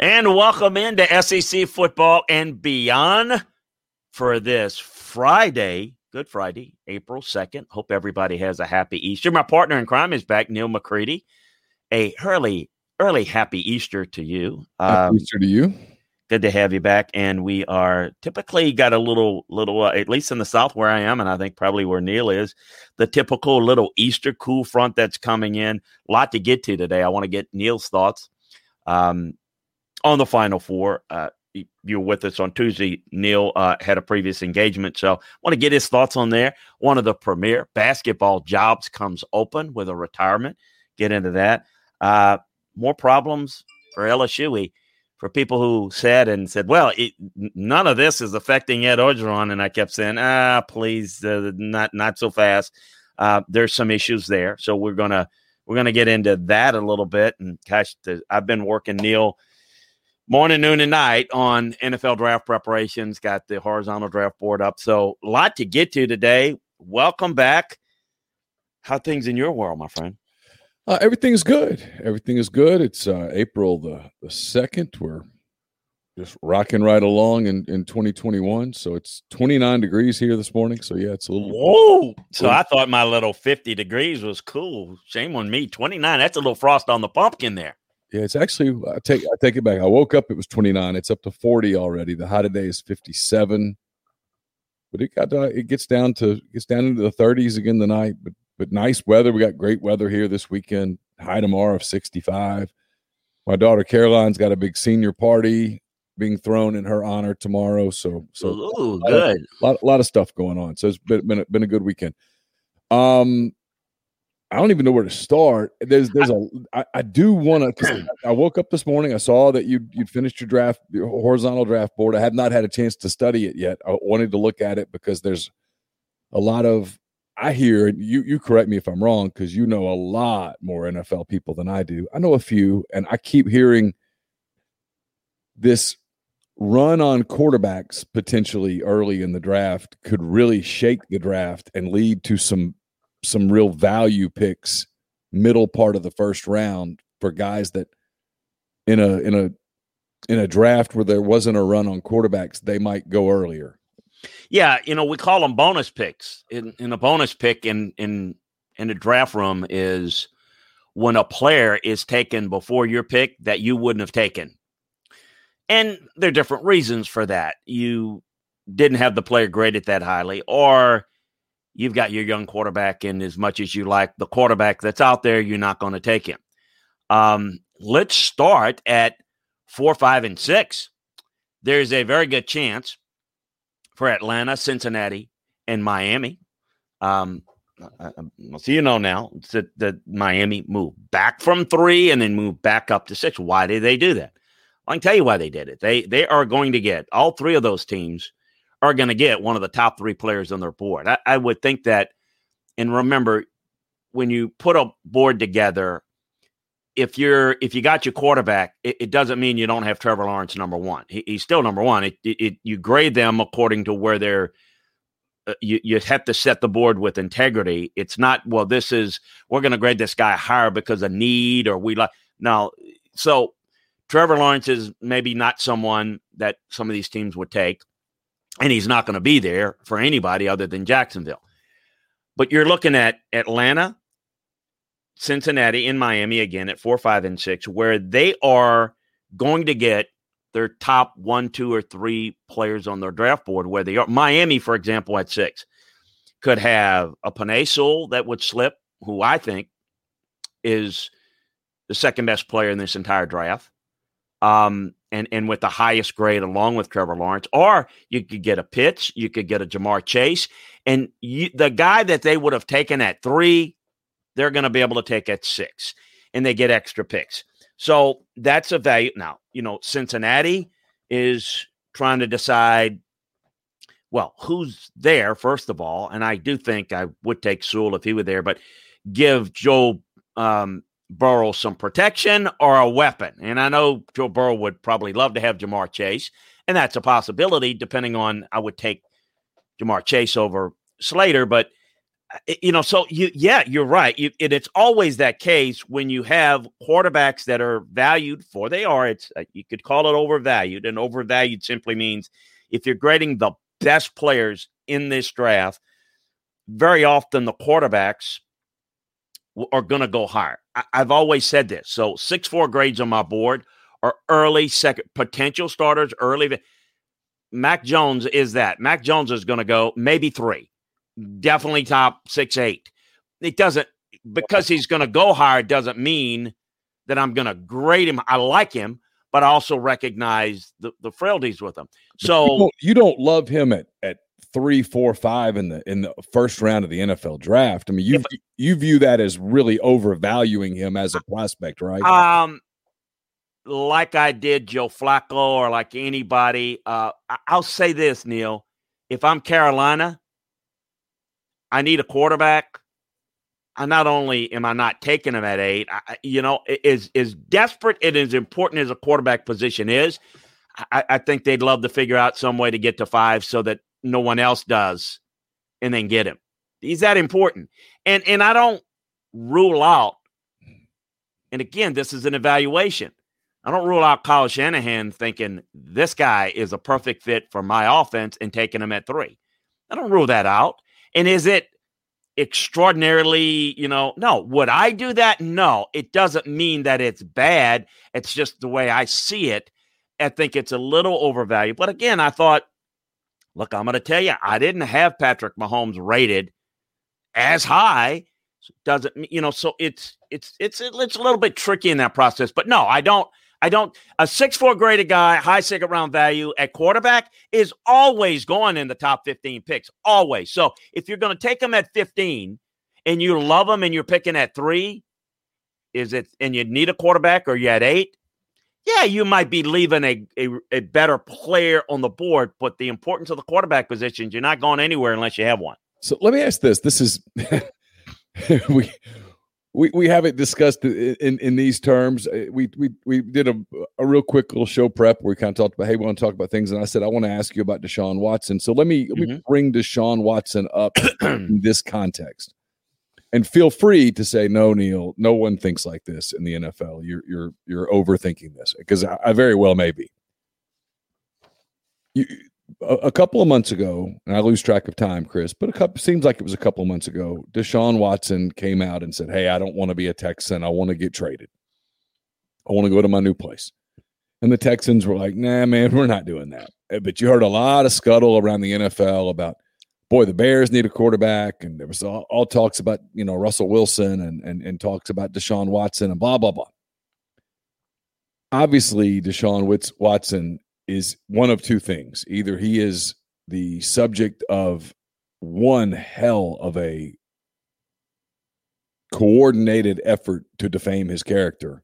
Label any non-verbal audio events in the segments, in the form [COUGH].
And welcome into SEC football and beyond for this Friday, Good Friday, April 2nd. Hope everybody has a happy Easter. My partner in crime is back, Neil McCready. A early, early happy Easter to you. Um, Easter to you. good to have you back. And we are typically got a little, little, uh, at least in the South where I am, and I think probably where Neil is, the typical little Easter cool front that's coming in. A lot to get to today. I want to get Neil's thoughts um, on the Final Four. Uh, you were with us on Tuesday. Neil uh, had a previous engagement, so want to get his thoughts on there. One of the premier basketball jobs comes open with a retirement. Get into that. Uh, more problems for LSU. For people who said and said, well, it, none of this is affecting Ed Orgeron. And I kept saying, ah, please, uh, not not so fast. Uh, there's some issues there, so we're gonna we're gonna get into that a little bit. And gosh, the, I've been working Neil morning, noon, and night on NFL draft preparations. Got the horizontal draft board up, so a lot to get to today. Welcome back. How things in your world, my friend? Uh, everything is good. Everything is good. It's uh, April the the second. We're just rocking right along in, in 2021. So it's 29 degrees here this morning. So yeah, it's a little. Whoa! So I thought my little 50 degrees was cool. Shame on me. 29. That's a little frost on the pumpkin there. Yeah, it's actually. I take I take it back. I woke up. It was 29. It's up to 40 already. The high today is 57. But it got uh, it gets down to gets down into the 30s again tonight. But but nice weather. We got great weather here this weekend. High tomorrow of 65. My daughter Caroline's got a big senior party being thrown in her honor tomorrow. So so Ooh, good. a lot, a lot of stuff going on. So it's been been a, been a good weekend. Um, I don't even know where to start. There's there's a I, I do want [CLEARS THROAT] to. I woke up this morning. I saw that you you'd finished your draft, your horizontal draft board. I have not had a chance to study it yet. I wanted to look at it because there's a lot of I hear you you correct me if I'm wrong because you know a lot more NFL people than I do. I know a few, and I keep hearing this run on quarterbacks potentially early in the draft could really shake the draft and lead to some some real value picks middle part of the first round for guys that in a in a in a draft where there wasn't a run on quarterbacks they might go earlier Yeah, you know, we call them bonus picks. In, in a bonus pick in in in the draft room is when a player is taken before your pick that you wouldn't have taken. And there are different reasons for that. You didn't have the player graded that highly, or you've got your young quarterback, and as much as you like the quarterback that's out there, you're not going to take him. Um, let's start at four, five, and six. There's a very good chance for Atlanta, Cincinnati, and Miami. Um, I- I- so you know now that, that Miami moved back from three and then moved back up to six. Why did they do that? I can tell you why they did it. They they are going to get all three of those teams are going to get one of the top three players on their board. I, I would think that, and remember, when you put a board together, if you're if you got your quarterback, it, it doesn't mean you don't have Trevor Lawrence number one. He, he's still number one. It, it, you grade them according to where they're. Uh, you you have to set the board with integrity. It's not well. This is we're going to grade this guy higher because of need or we like now. So Trevor Lawrence is maybe not someone that some of these teams would take, and he's not going to be there for anybody other than Jacksonville. But you're looking at Atlanta, Cincinnati, and Miami again at four, five, and six, where they are going to get their top one, two, or three players on their draft board where they are. Miami, for example, at six, could have a Penei that would slip, who I think is the second best player in this entire draft. Um, and and with the highest grade along with Trevor Lawrence, or you could get a Pitts, you could get a Ja'Marr Chase, and you, the guy that they would have taken at three, they're going to be able to take at six, and they get extra picks. So that's a value. Now, you know, Cincinnati is trying to decide, well, who's there, first of all. And I do think I would take Sewell if he were there, but give Joe um, Burrow some protection or a weapon. And I know Joe Burrow would probably love to have Ja'Marr Chase, and that's a possibility, depending on I would take Ja'Marr Chase over Slater, but you know, so you, yeah, you're right. You, and it's always that case when you have quarterbacks that are valued for they are. It's uh, you could call it overvalued, and overvalued simply means if you're grading the best players in this draft, very often the quarterbacks are going to go higher. I, have always said this. So six four grades on my board are early second potential starters early. Mac Jones is that. Mac Jones is going to go maybe three definitely top six, eight. It doesn't because he's going to go higher doesn't mean that I'm going to grade him. I like him, but I also recognize the, the frailties with him. So you don't, you don't, love him at at three, four, five in the in the first round of the NFL draft. I mean, you yeah, you view that as really overvaluing him as a prospect, right? Um, like I did Joe Flacco or like anybody. Uh, I'll say this, Neil. If I'm Carolina, I need a quarterback. I not only am I not taking him at eight, I, you know, is as desperate and as important as a quarterback position is, I, I, think they'd love to figure out some way to get to five so that no one else does, and then get him. He's that important, and and I don't rule out. And again, this is an evaluation. I don't rule out Kyle Shanahan thinking this guy is a perfect fit for my offense and taking him at three. I don't rule that out. And is it extraordinarily, you know, no. Would I do that? No. It doesn't mean that it's bad. It's just the way I see it. I think it's a little overvalued. But again, I thought, look, I'm going to tell you, I didn't have Patrick Mahomes rated as high. doesn't you know? So it's it's it's it's a little bit tricky in that process. But no, I don't. I don't. A six four graded guy, high second round value at quarterback is always going in the top fifteen picks. Always. So if you're going to take him at fifteen and you love him and you're picking at three, is it and you need a quarterback or you at eight? Yeah, you might be leaving a, a, a better player on the board, but the importance of the quarterback positions, you're not going anywhere unless you have one. So let me ask this: This is [LAUGHS] we we, we haven't discussed in, in these terms. Uh, we we we did a, a real quick little show prep where we kind of talked about, hey, we want to talk about things, and I said I want to ask you about Deshaun Watson. So let me let me mm-hmm. bring Deshaun Watson up in this context, and feel free to say no, Neil. No one thinks like this in the NFL. You're you're you're overthinking this because I, I very well may be. You, a, a, couple of months ago, and I lose track of time, Chris, but a couple seems like it was a couple of months ago. Deshaun Watson came out and said, "Hey, I don't want to be a Texan. I want to get traded. I want to go to my new place." And the Texans were like, "Nah, man, we're not doing that." Eh, but you heard a lot of scuttle around the NFL about, boy, the Bears need a quarterback, and there was all, all talks about you know Russell Wilson and and and talks about Deshaun Watson and blah blah blah. Obviously, Deshaun Watson is one of two things. Either he is the subject of one hell of a coordinated effort to defame his character,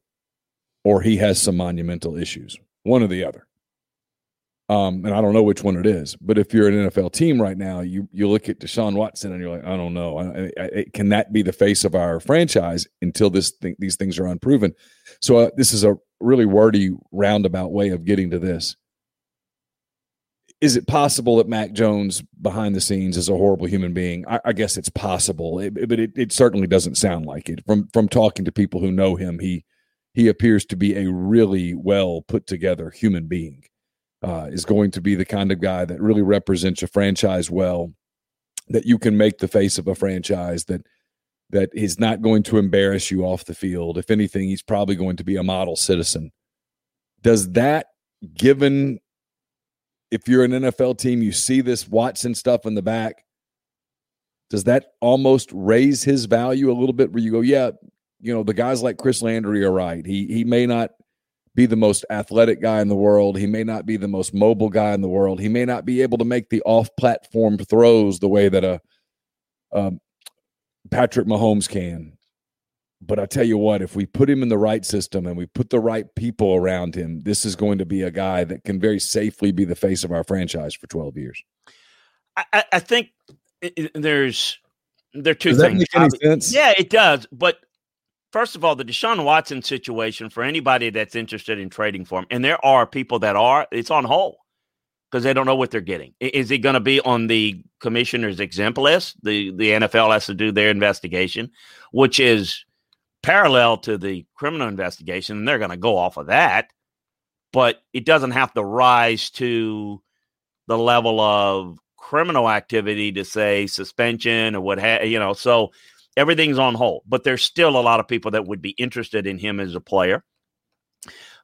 or he has some monumental issues. One or the other. Um, and I don't know which one it is, but if you're an NFL team right now, you you look at Deshaun Watson and you're like, I don't know, I, I, can that be the face of our franchise until this these things are unproven? So uh, this is a really wordy roundabout way of getting to this is it possible that Mac Jones behind the scenes is a horrible human being? I, I guess it's possible, it, but it, it, certainly doesn't sound like it. From from talking to people who know him, he he appears to be a really well put together human being. Uh, is going to be the kind of guy that really represents a franchise well, that you can make the face of a franchise that that is not going to embarrass you off the field. If anything, he's probably going to be a model citizen. Does that, given if you're an NFL team, you see this Watson stuff in the back. Does that almost raise his value a little bit? Where you go, yeah, you know, the guys like Chris Landry are right. He he may not be the most athletic guy in the world. He may not be the most mobile guy in the world. He may not be able to make the off-platform throws the way that a, a Patrick Mahomes can. But I tell you what, if we put him in the right system and we put the right people around him, this is going to be a guy that can very safely be the face of our franchise for 12 years. I, I think uh, uh, there's there are two does things. That make any sense? Yeah, it does. But first of all, the Deshaun Watson situation for anybody that's interested in trading for him, and there are people that are, it's on hold because they don't know what they're getting. Is he going to be on the commissioner's exempt list? The the NFL has to do their investigation, which is parallel to the criminal investigation, and they're going to go off of that. But it doesn't have to rise to the level of criminal activity to say suspension or what have you know. So everything's on hold, but there's still a lot of people that would be interested in him as a player.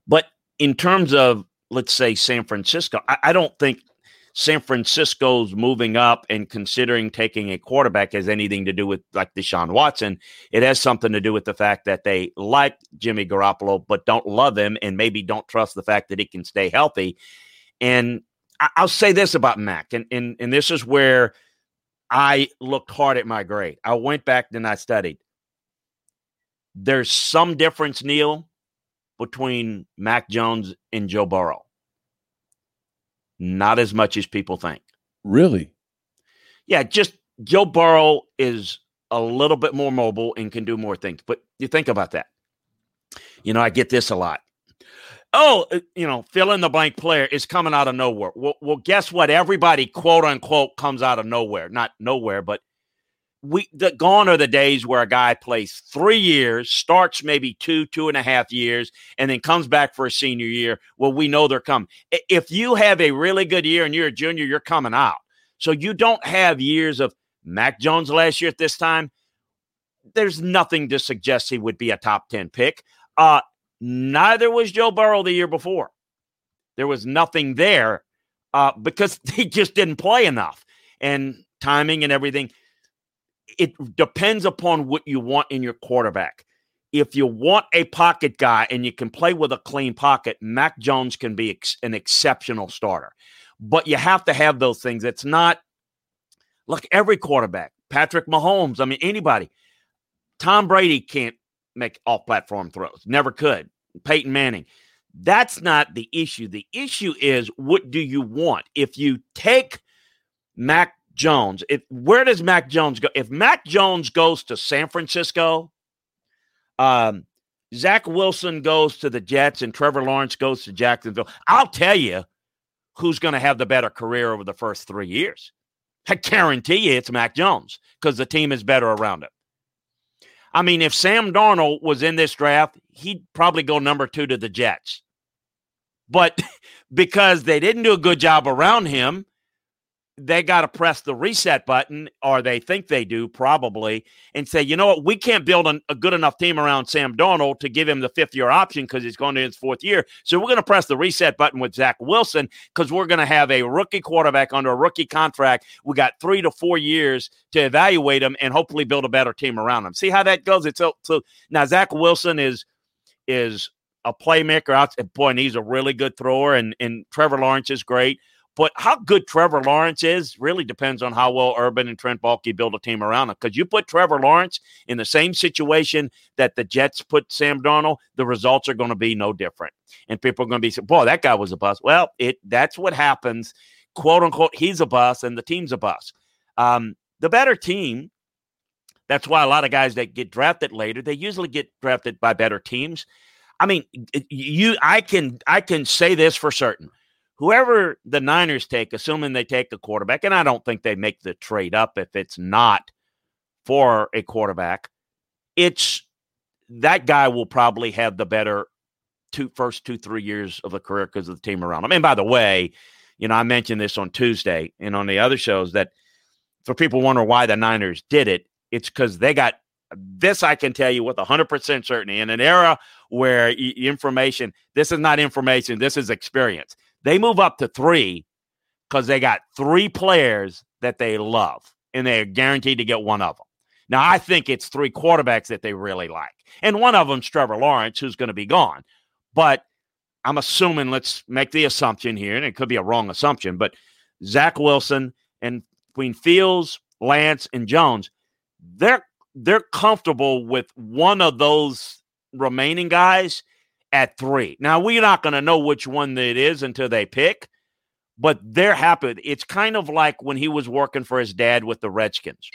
But in terms of let's say San Francisco, I, I don't think San Francisco's moving up and considering taking a quarterback has anything to do with like Deshaun Watson. It has something to do with the fact that they like Jimmy Garoppolo, but don't love him and maybe don't trust the fact that he can stay healthy. And I, will say this about Mac, and, and and this is where I looked hard at my grade. I went back and I studied. There's some difference, Neil, between Mac Jones and Joe Burrow. Not as much as people think. Really? Yeah, just Joe Burrow is a little bit more mobile and can do more things. But you think about that. You know, I get this a lot oh, uh, you know, fill in the blank player is coming out of nowhere. Well, well, guess what? Everybody, quote unquote, comes out of nowhere. Not nowhere, but we the, gone are the days where a guy plays three years, starts maybe two, two and a half years, and then comes back for a senior year. Well, we know they're coming. If you have a really good year and you're a junior, you're coming out. So you don't have years of Mac Jones last year at this time. There's nothing to suggest he would be a top 10 pick. Uh, Neither was Joe Burrow the year before. There was nothing there uh, because [LAUGHS] he just didn't play enough and timing and everything. It depends upon what you want in your quarterback. If you want a pocket guy and you can play with a clean pocket, Mac Jones can be ex- an exceptional starter. But you have to have those things. It's not like every quarterback, Patrick Mahomes, I mean, anybody. Tom Brady can't make off platform throws. Never could. Peyton Manning. That's not the issue. The issue is what do you want? If you take Mac Jones, if where does Mac Jones go? If Mac Jones goes to San Francisco, um, Zach Wilson goes to the Jets and Trevor Lawrence goes to Jacksonville, I'll tell you who's going to have the better career over the first three years. I guarantee you it's Mac Jones because the team is better around him. I mean, if Sam Darnold was in this draft, he'd probably go number two to the Jets. But [LAUGHS] because they didn't do a good job around him, they got to press the reset button, or they think they do probably, and say, you know what, we can't build an, a good enough team around Sam Darnold to give him the fifth year option because he's going to his fourth year. So we're going to press the reset button with Zach Wilson because we're going to have a rookie quarterback under a rookie contract. We got three to four years to evaluate him and hopefully build a better team around him. See how that goes? It's so, now Zach Wilson is is a playmaker. Boy, and he's a really good thrower, and and Trevor Lawrence is great. But how good Trevor Lawrence is really depends on how well Urban and Trent Baalke build a team around him. Because you put Trevor Lawrence in the same situation that the Jets put Sam Darnold, the results are going to be no different. And people are going to be saying, boy, that guy was a bust. Well, it that's what happens. Quote unquote, he's a bust and the team's a bust. Um, the better team, that's why a lot of guys that get drafted later, they usually get drafted by better teams. I mean, you I can I can say this for certain whoever the Niners take, assuming they take a quarterback, and I don't think they make the trade up if it's not for a quarterback, it's that guy will probably have the better two first two three years of a career because of the team around him. And by the way, you know I mentioned this on Tuesday and on the other shows that for people wonder why the Niners did it, it's because they got this. I can tell you with hundred percent certainty in an era where information. This is not information. This is experience they move up to three because they got three players that they love and they're guaranteed to get one of them. Now, I think it's three quarterbacks that they really like. And one of them's Trevor Lawrence, who's going to be gone. But I'm assuming, let's make the assumption here, and it could be a wrong assumption, but Zach Wilson and between Fields, Lance, and Jones, they're they're comfortable with one of those remaining guys at three. Now, we're not going to know which one it is until they pick, but they're happy. It's kind of like when he was working for his dad with the Redskins,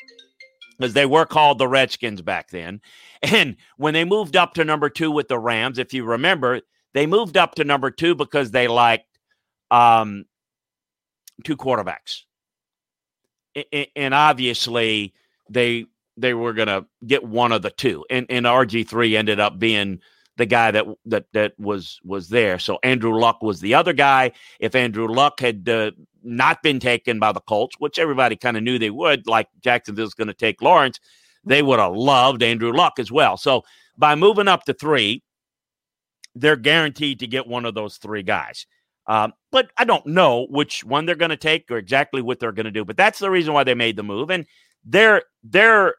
because they were called the Redskins back then. [LAUGHS] And when they moved up to number two with the Rams, if you remember, they moved up to number two because they liked um, two quarterbacks, and obviously they they were going to get one of the two, and and RG three ended up being the guy that that that was was there. So Andrew Luck was the other guy. If Andrew Luck had uh, not been taken by the Colts, which everybody kind of knew they would, like Jacksonville's going to take Lawrence, they would have loved Andrew Luck as well. So by moving up to three, they're guaranteed to get one of those three guys. Um, but I don't know which one they're going to take or exactly what they're going to do. But that's the reason why they made the move, and they're they're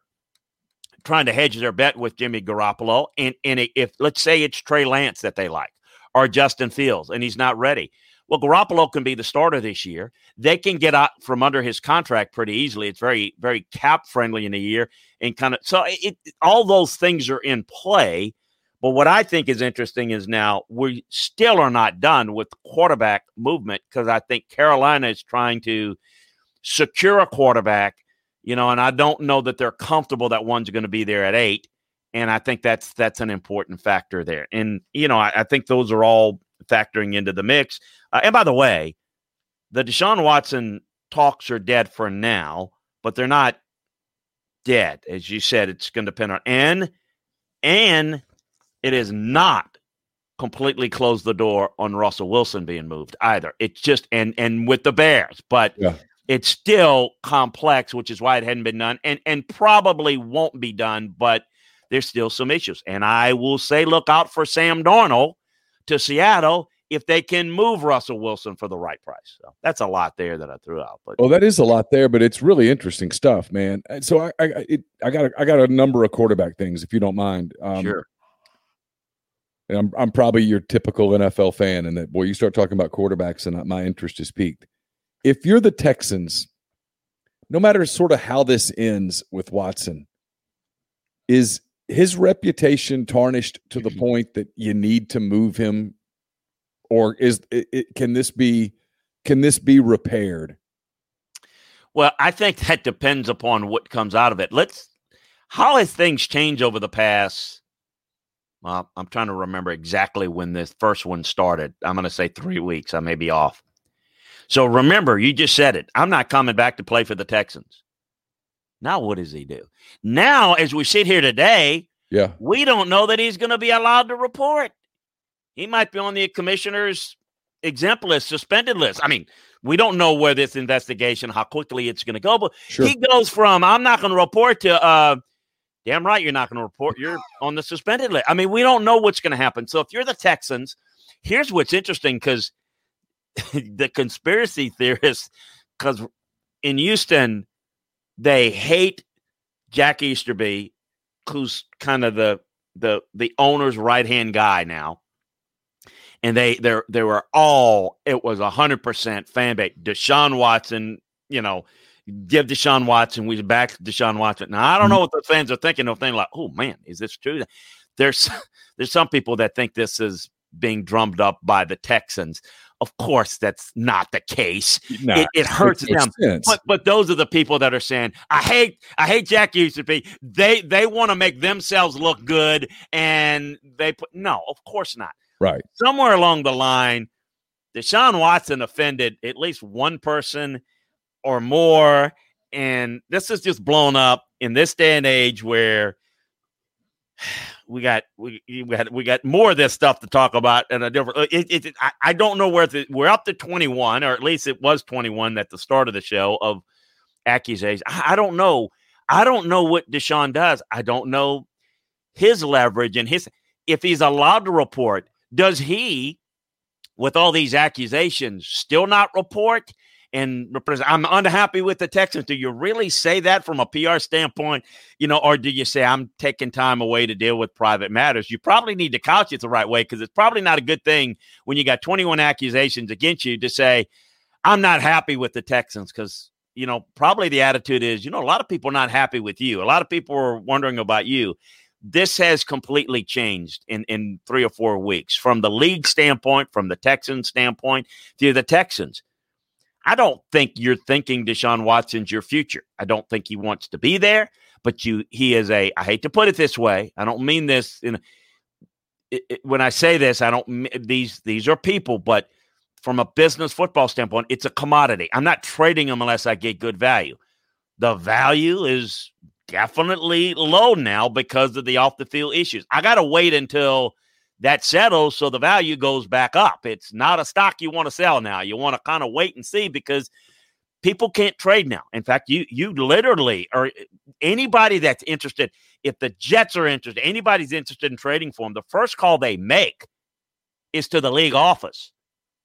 trying to hedge their bet with Jimmy Garoppolo. And and if let's say it's Trey Lance that they like or Justin Fields, and he's not ready. Well, Garoppolo can be the starter this year. They can get out from under his contract pretty easily. It's very, very cap friendly in a year, and kind of so it, all those things are in play. But what I think is interesting is now we still are not done with quarterback movement because I think Carolina is trying to secure a quarterback, you know, and I don't know that they're comfortable that one's going to be there at eight. And I think that's that's an important factor there. And you know, I, I think those are all factoring into the mix. Uh, and by the way, the Deshaun Watson talks are dead for now, but they're not dead. As you said, it's going to depend on and and it is not completely closed the door on Russell Wilson being moved either. It's just and and with the Bears, but yeah. It's still complex, which is why it hadn't been done, and and probably won't be done. But there's still some issues, and I will say, look out for Sam Darnold to Seattle if they can move Russell Wilson for the right price. So that's a lot there that I threw out. But well, that is a lot there, but it's really interesting stuff, man. So I I, it, I got a, I got a number of quarterback things, if you don't mind. Um, sure. I'm I'm probably your typical NFL fan, and that boy, you start talking about quarterbacks, and my interest is peaked. If you're the Texans, no matter sort of how this ends with Watson, is his reputation tarnished to the mm-hmm. point that you need to move him, or is it, it, can this be can this be repaired? Well, I think that depends upon what comes out of it. Let's how has things changed over the past well, I'm trying to remember exactly when this first one started. I'm going to say three weeks. I may be off. So remember, you just said it. I'm not coming back to play for the Texans. Now, what does he do? Now, as we sit here today, yeah, we don't know that he's going to be allowed to report. He might be on the commissioner's exempt list, suspended list. I mean, we don't know where this investigation, how quickly it's going to go, but sure. he goes from I'm not going to report to uh, Damn right, you're not going to report. You're on the suspended list. I mean, we don't know what's going to happen. So if you're the Texans, here's what's interesting because [LAUGHS] the conspiracy theorists, because in Houston, they hate Jack Easterby, who's kind of the the the owner's right hand guy now. And they they they were all it was a hundred percent fan base. Deshaun Watson, you know, give Deshaun Watson. We back Deshaun Watson. Now I don't know mm-hmm. what the fans are thinking. They're thinking like, "Oh man, is this true?" There's [LAUGHS] there's some people that think this is being drummed up by the Texans. Of course, that's not the case. It, it, hurts them. Sense. But but those are the people that are saying, "I hate I hate Jack Easterby." They they want to make themselves look good, and they put no. Of course not. Right. Somewhere along the line, Deshaun Watson offended at least one person or more. And this is just blown up in this day and age where we got we, we got we got more of this stuff to talk about and a different. Uh, it, it, I, I don't know where the, we're up to twenty one, or at least it was twenty one at the start of the show of accusations. I, I don't know. I don't know what Deshaun does. I don't know his leverage and his if he's allowed to report. Does he, with all these accusations, still not report? And. I'm unhappy with the Texans. Do you really say that from a PR standpoint? You know, or do you say I'm taking time away to deal with private matters? You probably need to couch it the right way because it's probably not a good thing when you got 21 accusations against you to say I'm not happy with the Texans because you know probably the attitude is you know a lot of people are not happy with you. A lot of people are wondering about you. This has completely changed in, in three or four weeks from the league standpoint, from the Texans standpoint, to the Texans I don't think you're thinking Deshaun Watson's your future. I don't think he wants to be there, but you he is a I hate to put it this way. I don't mean this in it, it, when I say this, I don't these these are people, but from a business football standpoint, it's a commodity. I'm not trading them unless I get good value. The value is definitely low now because of the off the field issues. I got to wait until that settles so the value goes back up. It's not a stock you want to sell now. You want to kind of wait and see because people can't trade now. In fact, you you literally or eh, anybody that's interested, if the Jets are interested, anybody's interested in trading for them, the first call they make is to the league office.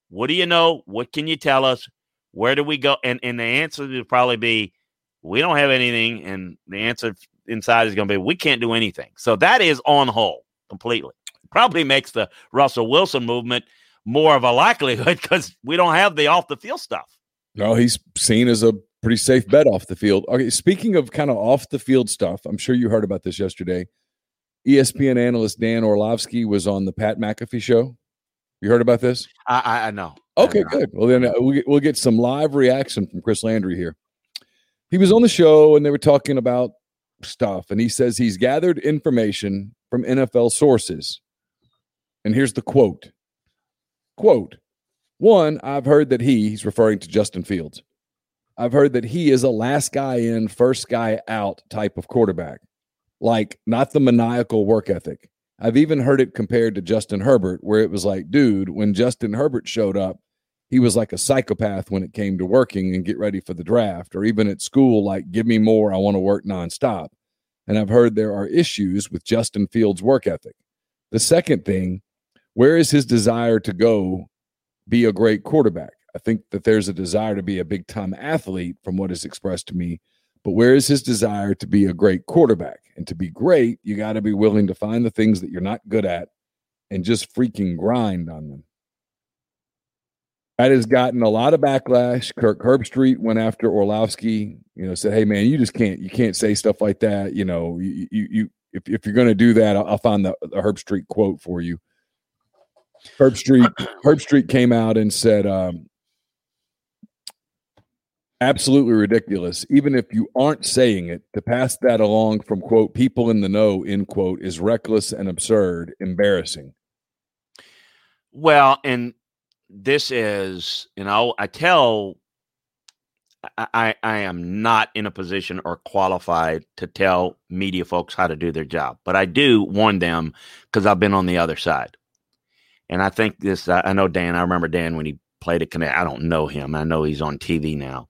What do you know? What can you tell us? Where do we go? And and the answer would probably be we don't have anything. And the answer inside is going to be we can't do anything. So that is on hold completely probably makes the Russell Wilson movement more of a likelihood [LAUGHS] because we don't have the off the field stuff. No, he's seen as a pretty safe bet off the field. Okay, speaking of kind of off the field stuff, I'm sure you heard about this yesterday. ESPN analyst Dan Orlovsky was on the Pat McAfee show. You heard about this? I, I know. Okay, I know. good. Well, then uh, we'll get, we'll get some live reaction from Chris Landry here. He was on the show and they were talking about stuff, and he says he's gathered information from NFL sources and here's the quote. Quote one i've heard that he he's referring to justin fields i've heard that he is a last guy in first guy out type of quarterback. Like not the maniacal work ethic. I've even heard it compared to justin herbert where it was like dude when justin herbert showed up he was like a psychopath when it came to working and get ready for the draft or even at school like give me more i want to work nonstop. And i've heard there are issues with justin fields work ethic. The second thing where is his desire to go be a great quarterback? I think that there's a desire to be a big time athlete from what is expressed to me, but where is his desire to be a great quarterback? And to be great, you got to be willing to find the things that you're not good at and just freaking grind on them. That has gotten a lot of backlash. Kirk Herbstreit went after Orlovsky, you know, said, Hey man, you just can't, you can't say stuff like that. You know, you, you, you if, if you're going to do that, I'll, I'll find the, the Herbstreit quote for you Herbstreit Herbstreit came out and said um, absolutely ridiculous even if you aren't saying it to pass that along from quote people in the know end quote is reckless and absurd embarrassing well and this is you know i tell I, I am not in a position or qualified to tell media folks how to do their job, but I do warn them because I've been on the other side. And I think this, I know Dan, I remember Dan when he played at Connect. I don't know him. I know he's on TV now.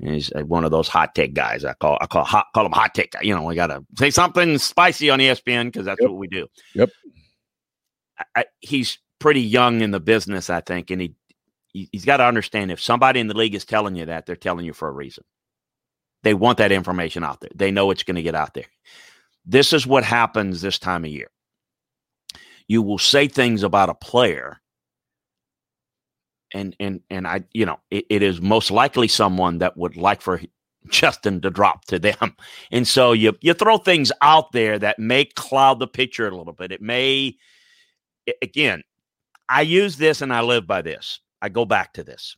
And he's uh, one of those hot take guys. I call I call hot call him hot take. You know, we gotta say something spicy on ESPN because that's yep. what we do. Yep. I, I, he's pretty young in the business, I think, and he, he he's got to understand if somebody in the league is telling you that, they're telling you for a reason. They want that information out there. They know it's going to get out there. This is what happens this time of year you will say things about a player and and and I you know it, it is most likely someone that would like for [LAUGHS] Justin to drop to them. And so you you throw things out there that may cloud the picture a little bit. It may again, I use this and I live by this. I go back to this.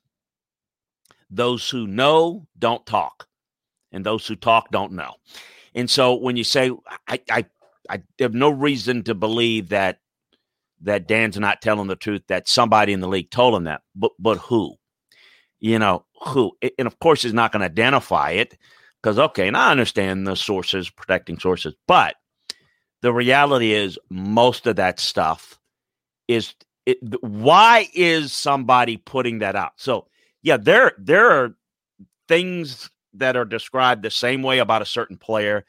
Those who know don't talk, and those who talk don't know. And so when you say I I I have no reason to believe that that Dan's not telling the truth, that somebody in the league told him that. But but who? You know, who? And of course he's not going to identify it because okay, and I understand the sources, protecting sources, but the reality is most of that stuff is it, why is somebody putting that out? So yeah, there there are things that are described the same way about a certain player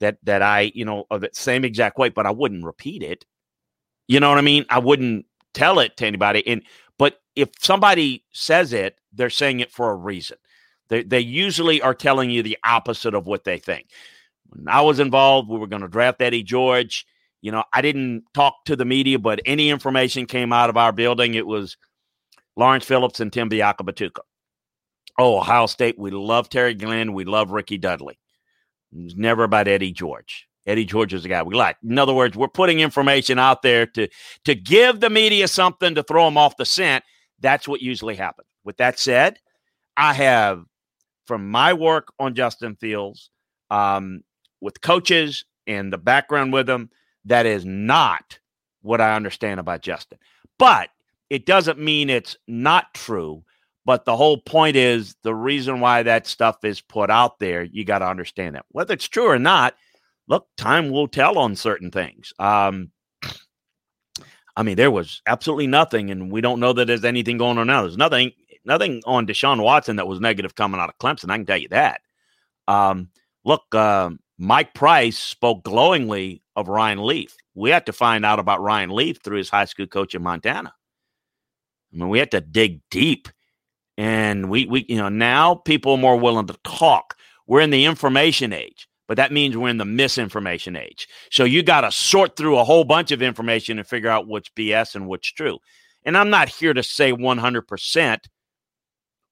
that that I, you know, the same exact way, but I wouldn't repeat it. You know what I mean? I wouldn't tell it to anybody. And but if somebody says it, they're saying it for a reason. They they usually are telling you the opposite of what they think. When I was involved, we were going to draft Eddie George. You know, I didn't talk to the media, but any information came out of our building. It was Lawrence Phillips and Tim Biakabutuka. Oh, Ohio State, we love Terry Glenn. We love Ricky Dudley. It was never about Eddie George. Eddie George is the guy we like. In other words, we're putting information out there to to give the media something to throw them off the scent. That's what usually happens. With that said, I have from my work on Justin Fields, um, with coaches and the background with them, that is not what I understand about Justin. But it doesn't mean it's not true. But the whole point is the reason why that stuff is put out there, you got to understand that. Whether it's true or not, look, time will tell on certain things. Um, I mean, there was absolutely nothing, and we don't know that there's anything going on now. There's nothing, nothing on Deshaun Watson that was negative coming out of Clemson. I can tell you that. Um, look, uh, Mike Price spoke glowingly of Ryan Leaf. We had to find out about Ryan Leaf through his high school coach in Montana. I mean, we had to dig deep, and we, we, you know, now people are more willing to talk. We're in the information age but that means we're in the misinformation age. So you got to sort through a whole bunch of information and figure out what's BS and what's true. And I'm not here to say 100%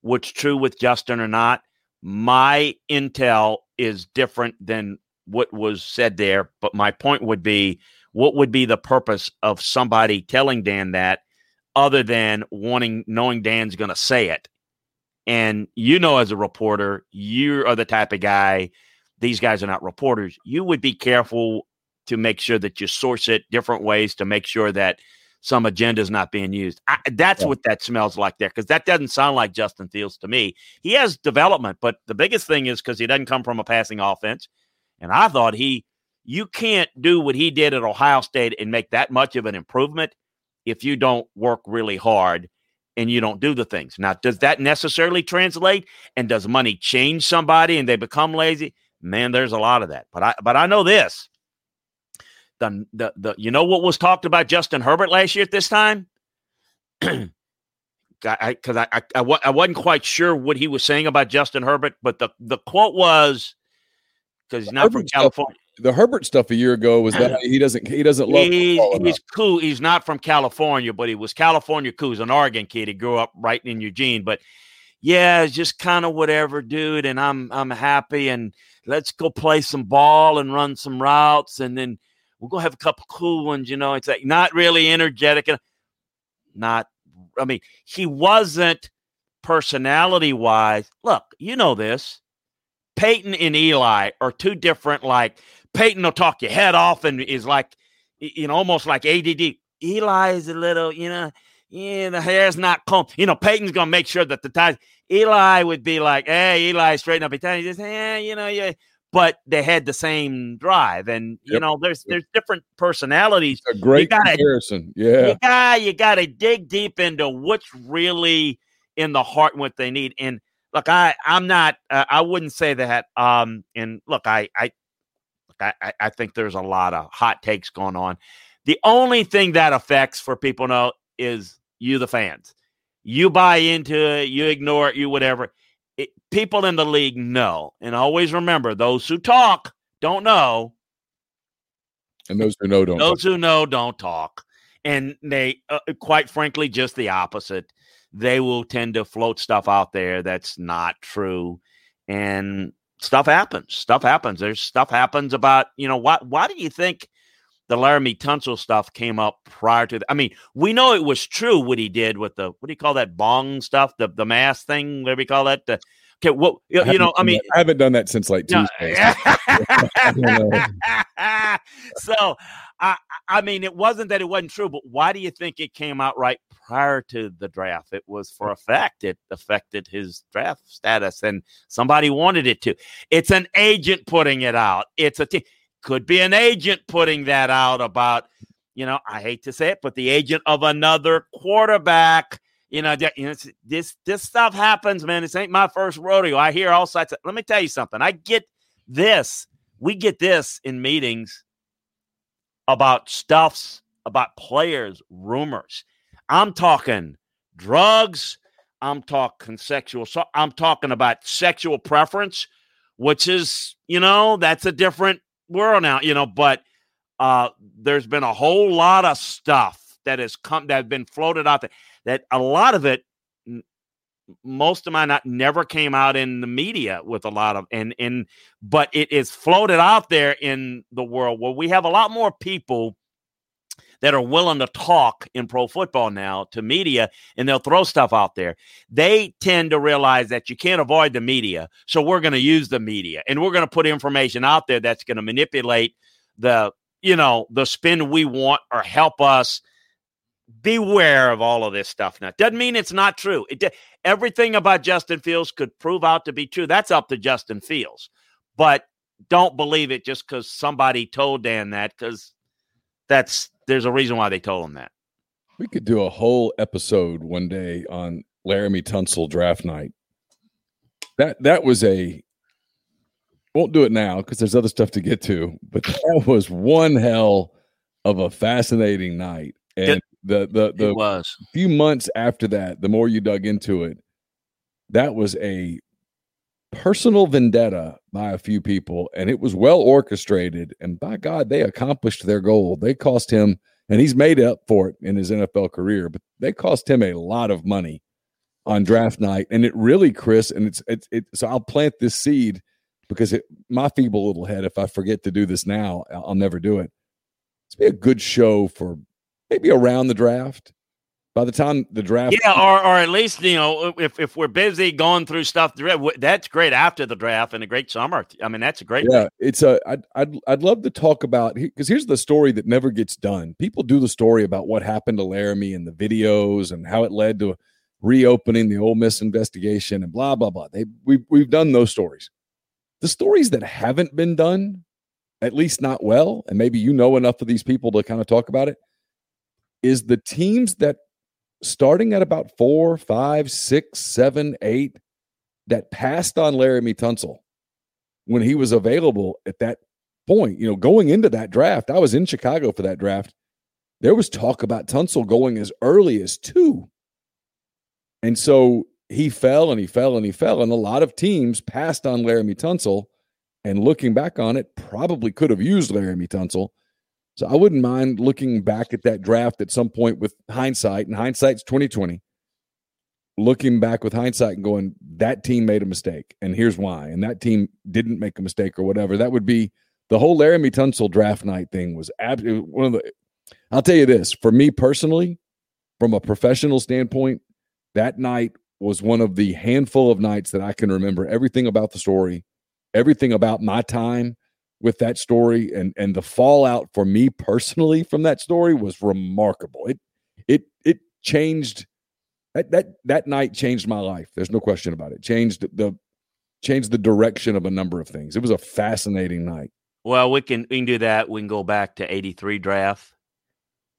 what's true with Justin or not. My intel is different than what was said there, but my point would be what would be the purpose of somebody telling Dan that other than wanting knowing Dan's going to say it? And you know as a reporter, you are the type of guy these guys are not reporters. You would be careful to make sure that you source it different ways to make sure that some agenda is not being used. I, that's yeah. what that smells like there because that doesn't sound like Justin Fields to me. He has development, but the biggest thing is because he doesn't come from a passing offense. And I thought he, you can't do what he did at Ohio State and make that much of an improvement if you don't work really hard and you don't do the things. Now, does that necessarily translate? And does money change somebody and they become lazy? Man, there's a lot of that. But I but I know this. The the the you know what was talked about Justin Herbert last year at this time? [CLEARS THROAT] I because I, I, I, I, wasn't quite sure what he was saying about Justin Herbert, but the, the quote was because he's not Herbert from California. Stuff, the Herbert stuff a year ago was that he doesn't he doesn't love. He's, he's cool. He's not from California, but he was California cool. He's an Oregon kid. He grew up right in Eugene, but yeah, just kind of whatever, dude. And I'm I'm happy and let's go play some ball and run some routes, and then we'll go have a couple cool ones. You know, it's like not really energetic. and Not, I mean, he wasn't personality wise. Look, you know this. Peyton and Eli are two different. Like Peyton will talk your head off and is like, you know, almost like ADD. Eli is a little, you know, yeah, the hair's not combed. You know, Peyton's gonna make sure that the ties. Eli would be like, "Hey, Eli, straighten up." your He just, "Yeah, you know, yeah." But they had the same drive, and you yep. know, there's there's different personalities. It's a great gotta, comparison. Yeah, you got you got to dig deep into what's really in the heart and what they need. And look, I I'm not. Uh, I wouldn't say that. Um, and look, I I I, I think there's a lot of hot takes going on. The only thing that affects for people know is you, the fans. You buy into it, you ignore it, you whatever. It, people in the league know. And always remember those who talk don't know. And those who know don't. Those talk. who know don't talk. And they, uh, quite frankly, just the opposite. They will tend to float stuff out there that's not true. And stuff happens. Stuff happens. There's stuff happens about, you know, why, why do you think the Laremy Tunsil stuff came up prior to that. I mean, we know it was true what he did with the what do you call that bong stuff, the the mask thing, whatever you call that. The, okay, what you, you know, I mean, I haven't done that since like Tuesday. [LAUGHS] [LAUGHS] so, I I mean, it wasn't that it wasn't true, but why do you think it came out right prior to the draft? It was for a fact it affected his draft status, and somebody wanted it to. It's an agent putting it out. It's a team could be an agent putting that out about, you know, I hate to say it, but the agent of another quarterback. You know, this this stuff happens, man. This ain't my first rodeo. I hear all sides. Of, let me tell you something. I get this. We get this in meetings about stuffs, about players, rumors. I'm talking drugs. I'm talking sexual. So I'm talking about sexual preference, which is, you know, that's a different world now, you know, but uh, there's been a whole lot of stuff that has come that has been floated out there. That a lot of it, most of my not never came out in the media with a lot of and and but it is floated out there in the world where we have a lot more people that are willing to talk in pro football now to media and they'll throw stuff out there. They tend to realize that you can't avoid the media. So we're going to use the media and we're going to put information out there that's going to manipulate the, you know, the spin we want or help us beware of all of this stuff now. Doesn't mean it's not true. It, everything about Justin Fields could prove out to be true. That's up to Justin Fields. But don't believe it just because somebody told Dan that, because that's there's a reason why they told him that. We could do a whole episode one day on Laremy Tunsil draft night. That that was a won't do it now because there's other stuff to get to, but that was one hell of a fascinating night. And it, the the the was few months after that, the more you dug into it, that was a personal vendetta by a few people, and it was well orchestrated. And by God, they accomplished their goal. They cost him, and he's made up for it in his NFL career, but they cost him a lot of money on draft night. And it really, Chris, and it's it's it, so I'll plant this seed because it, my feeble little head, if I forget to do this now, I'll never do it. It's be a good show for maybe around the draft by the time the draft yeah or, or at least you know if, if we're busy going through stuff that's great after the draft and a great summer. I mean that's a great yeah it's a I'd, I'd, I'd love to talk about because here's the story that never gets done. People do the story about what happened to Laremy and the videos and how it led to reopening the Ole Miss investigation and blah blah blah. They we've, we've done those stories. The stories that haven't been done at least not well and maybe you know enough of these people to kind of talk about it is the teams that starting at about four, five, six, seven, eight, that passed on Laremy Tunsil when he was available at that point. You know, going into that draft, I was in Chicago for that draft. There was talk about Tunsil going as early as two. And so he fell and he fell and he fell. And a lot of teams passed on Laremy Tunsil. And looking back on it, probably could have used Laremy Tunsil. So I wouldn't mind looking back at that draft at some point with hindsight, and hindsight's 2020. Looking back with hindsight and going, that team made a mistake, and here's why. And that team didn't make a mistake or whatever. That would be the whole Laremy Tunsil draft night thing was absolutely one of the. I'll tell you this for me personally, from a professional standpoint, that night was one of the handful of nights that I can remember everything about the story, everything about my time, with that story and and the fallout for me personally from that story was remarkable. It it it changed that that that night changed my life. There's no question about it. Changed the changed the direction of a number of things. It was a fascinating night. Well, we can we can do that. We can go back to 83 draft.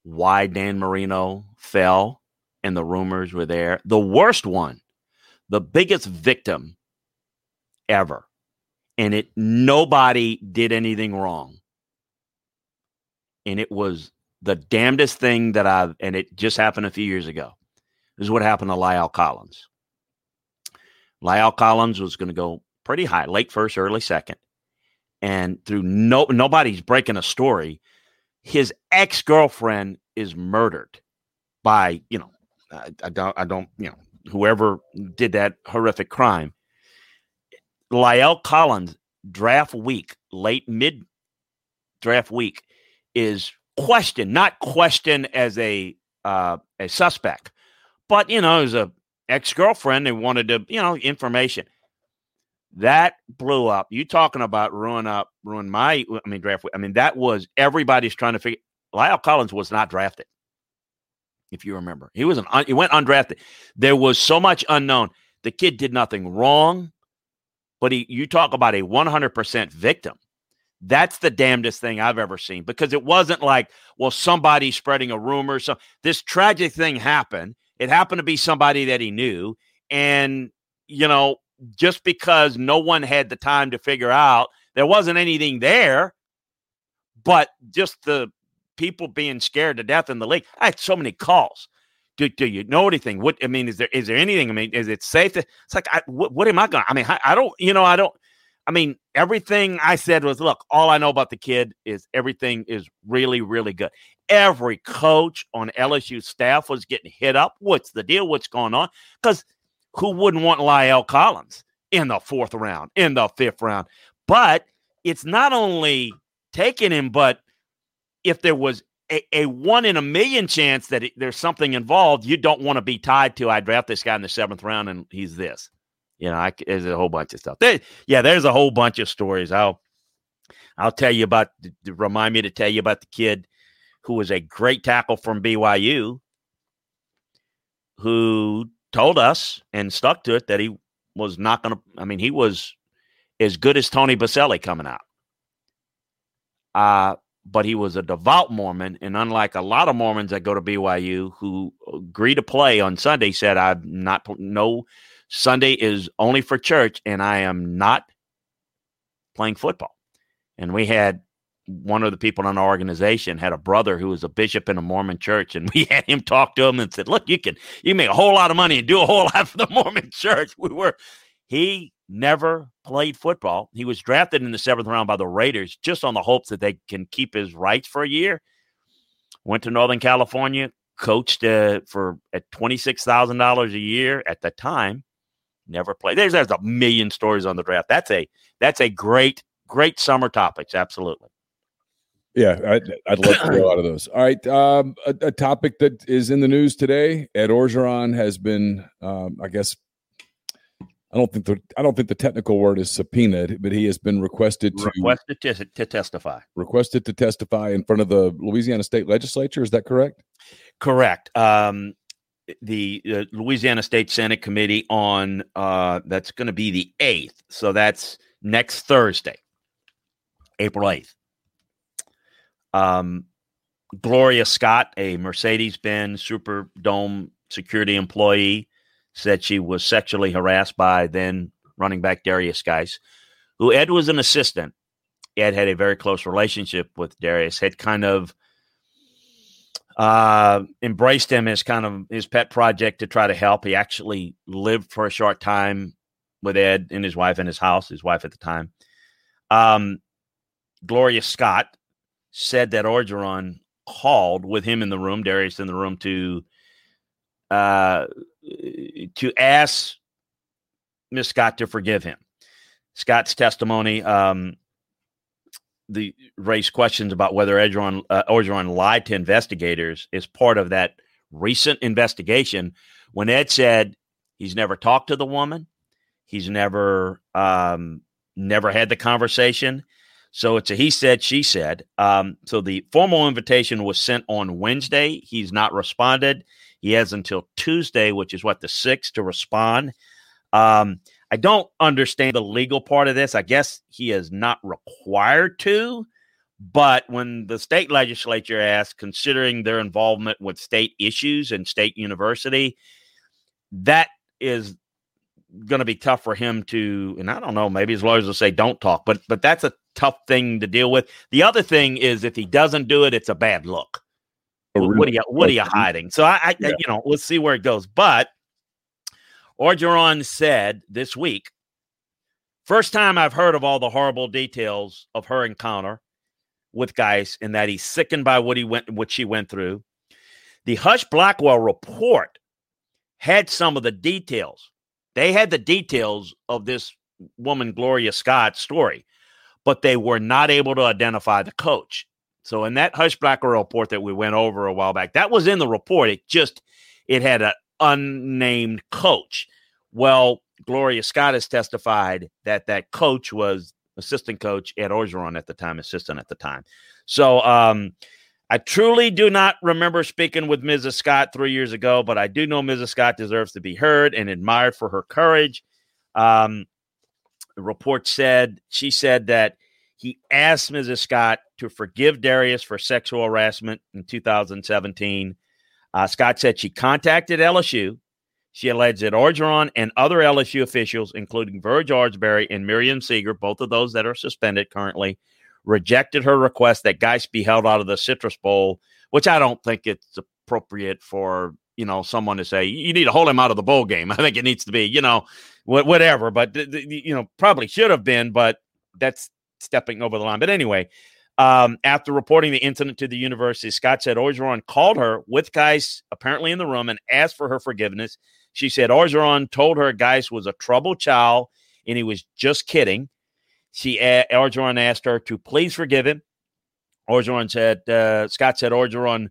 Why Dan Marino fell and the rumors were there. The worst one, the biggest victim ever and it nobody did anything wrong. And it was the damnedest thing that I've and it just happened a few years ago. This is what happened to La'el Collins. La'el Collins was going to go pretty high, late first, early second. And through no nobody's breaking a story, his ex-girlfriend is murdered by, you know, I, I don't I don't, you know, whoever did that horrific crime La'el Collins draft week, late mid draft week, is questioned, not questioned as a uh, a suspect, but you know, as a ex girlfriend, they wanted to, you know, information. That blew up. You talking about ruin up, ruin my, I mean, draft. Week. I mean, that was everybody's trying to figure. La'el Collins was not drafted. If you remember, he was an he went undrafted. There was so much unknown. The kid did nothing wrong. But he, you talk about a 100% victim. That's the damnedest thing I've ever seen because it wasn't like, well, somebody spreading a rumor. So this tragic thing happened. It happened to be somebody that he knew. And, you know, just because no one had the time to figure out, there wasn't anything there, but just the people being scared to death in the league. I had so many calls do, do you know anything? What I mean, is there is there anything? I mean, is it safe? To, it's like, I, what, what am I going? To I mean, I, I don't, you know, I don't. I mean, everything I said was, look, all I know about the kid is everything is really, really good. Every coach on LSU staff was getting hit up. What's the deal? What's going on? Because who wouldn't want La'el Collins in the fourth round, in the fifth round? But it's not only taking him, but if there was a, a, one in a million chance that it, there's something involved, you don't want to be tied to. I draft this guy in the seventh round, and he's this. You know, I, there's a whole bunch of stuff. There, yeah, there's a whole bunch of stories. I'll I'll tell you about. Remind me to tell you about the kid who was a great tackle from BYU who told us and stuck to it that he was not going to. I mean, he was as good as Tony Boselli coming out. Uh, but he was a devout Mormon, and unlike a lot of Mormons that go to BYU who agree to play on Sunday, said, "I'm not no Sunday is only for church, and I am not playing football." And we had one of the people in our organization had a brother who was a bishop in a Mormon church, and [LAUGHS] we had him talk to him and said, "Look, you can you make a whole lot of money and do a whole [LAUGHS] lot for the Mormon church." We were he never played football. He was drafted in the seventh round by the Raiders just on the hopes that they can keep his rights for a year. Went to Northern California, coached uh, for at twenty six thousand dollars a year at the time. Never played. There's there's a million stories on the draft. That's a that's a great great summer topics. Absolutely. Yeah, I'd, I'd love to hear a lot of those. All right, um, a, a, topic that is in the news today: Ed Orgeron has been, um, I guess, I don't think the I don't think the technical word is subpoenaed, but he has been requested to requested to, to testify. Requested to testify in front of the Louisiana State Legislature. Is that correct? Correct. Um, the uh, Louisiana State Senate Committee on uh, that's going to be the eighth, so that's next Thursday, April eighth. Um, Gloria Scott, a Mercedes Benz Superdome security employee, said she was sexually harassed by then running back Derrius Guice, who Ed was an assistant. Ed had a very close relationship with Derrius, had kind of uh, embraced him as kind of his pet project to try to help. He actually lived for a short time with Ed and his wife in his house, his wife at the time. Um, Gloria Scott said that Orgeron called with him in the room, Derrius in the room, to uh, to ask Miss Scott to forgive him. Scott's testimony um, the raised questions about whether Orgeron, uh, Orgeron lied to investigators is part of that recent investigation. When Ed said he's never talked to the woman, he's never um, never had the conversation. So it's a he said, she said. Um, so the formal invitation was sent on Wednesday. He's not responded. He has until Tuesday, which is what the sixth, to respond. Um, I don't understand the legal part of this. I guess he is not required to, but when the state legislature asked, considering their involvement with state issues and state university, that is going to be tough for him to. And I don't know, maybe his lawyers will say don't talk, but but that's a tough thing to deal with. The other thing is if he doesn't do it, it's a bad look. What are you what are you hiding? So I, I yeah. you know, let's see where it goes. But Orgeron said this week, first time I've heard of all the horrible details of her encounter with Guice and that he's sickened by what he went what she went through. The Husch Blackwell report had some of the details. They had the details of this woman, Gloria Scott's story, but they were not able to identify the coach. So in that Husch Blackwell report that we went over a while back, that was in the report. It just it had an unnamed coach. Well, Gloria Scott has testified that that coach was assistant coach Ed Orgeron at the time, assistant at the time. So um, I truly do not remember speaking with Mrs. Scott three years ago, but I do know Mrs. Scott deserves to be heard and admired for her courage. Um, the report said she said that he asked Mrs. Scott to forgive Derrius for sexual harassment in 2017. Uh, Scott said she contacted LSU. She alleged that Orgeron and other LSU officials, including Verge Ausberry and Miriam Segar, both of those that are suspended currently, rejected her request that Guice be held out of the Citrus Bowl, which I don't think it's appropriate for you know someone to say you need to hold him out of the bowl game. [LAUGHS] I think it needs to be you know whatever, but you know probably should have been, but that's stepping over the line. But anyway, um, after reporting the incident to the university, Scott said Orgeron called her with Guice apparently in the room and asked for her forgiveness. She said Orgeron told her Guice was a troubled child and he was just kidding. She uh, Orgeron asked her to please forgive him. Orgeron said uh, Scott said Orgeron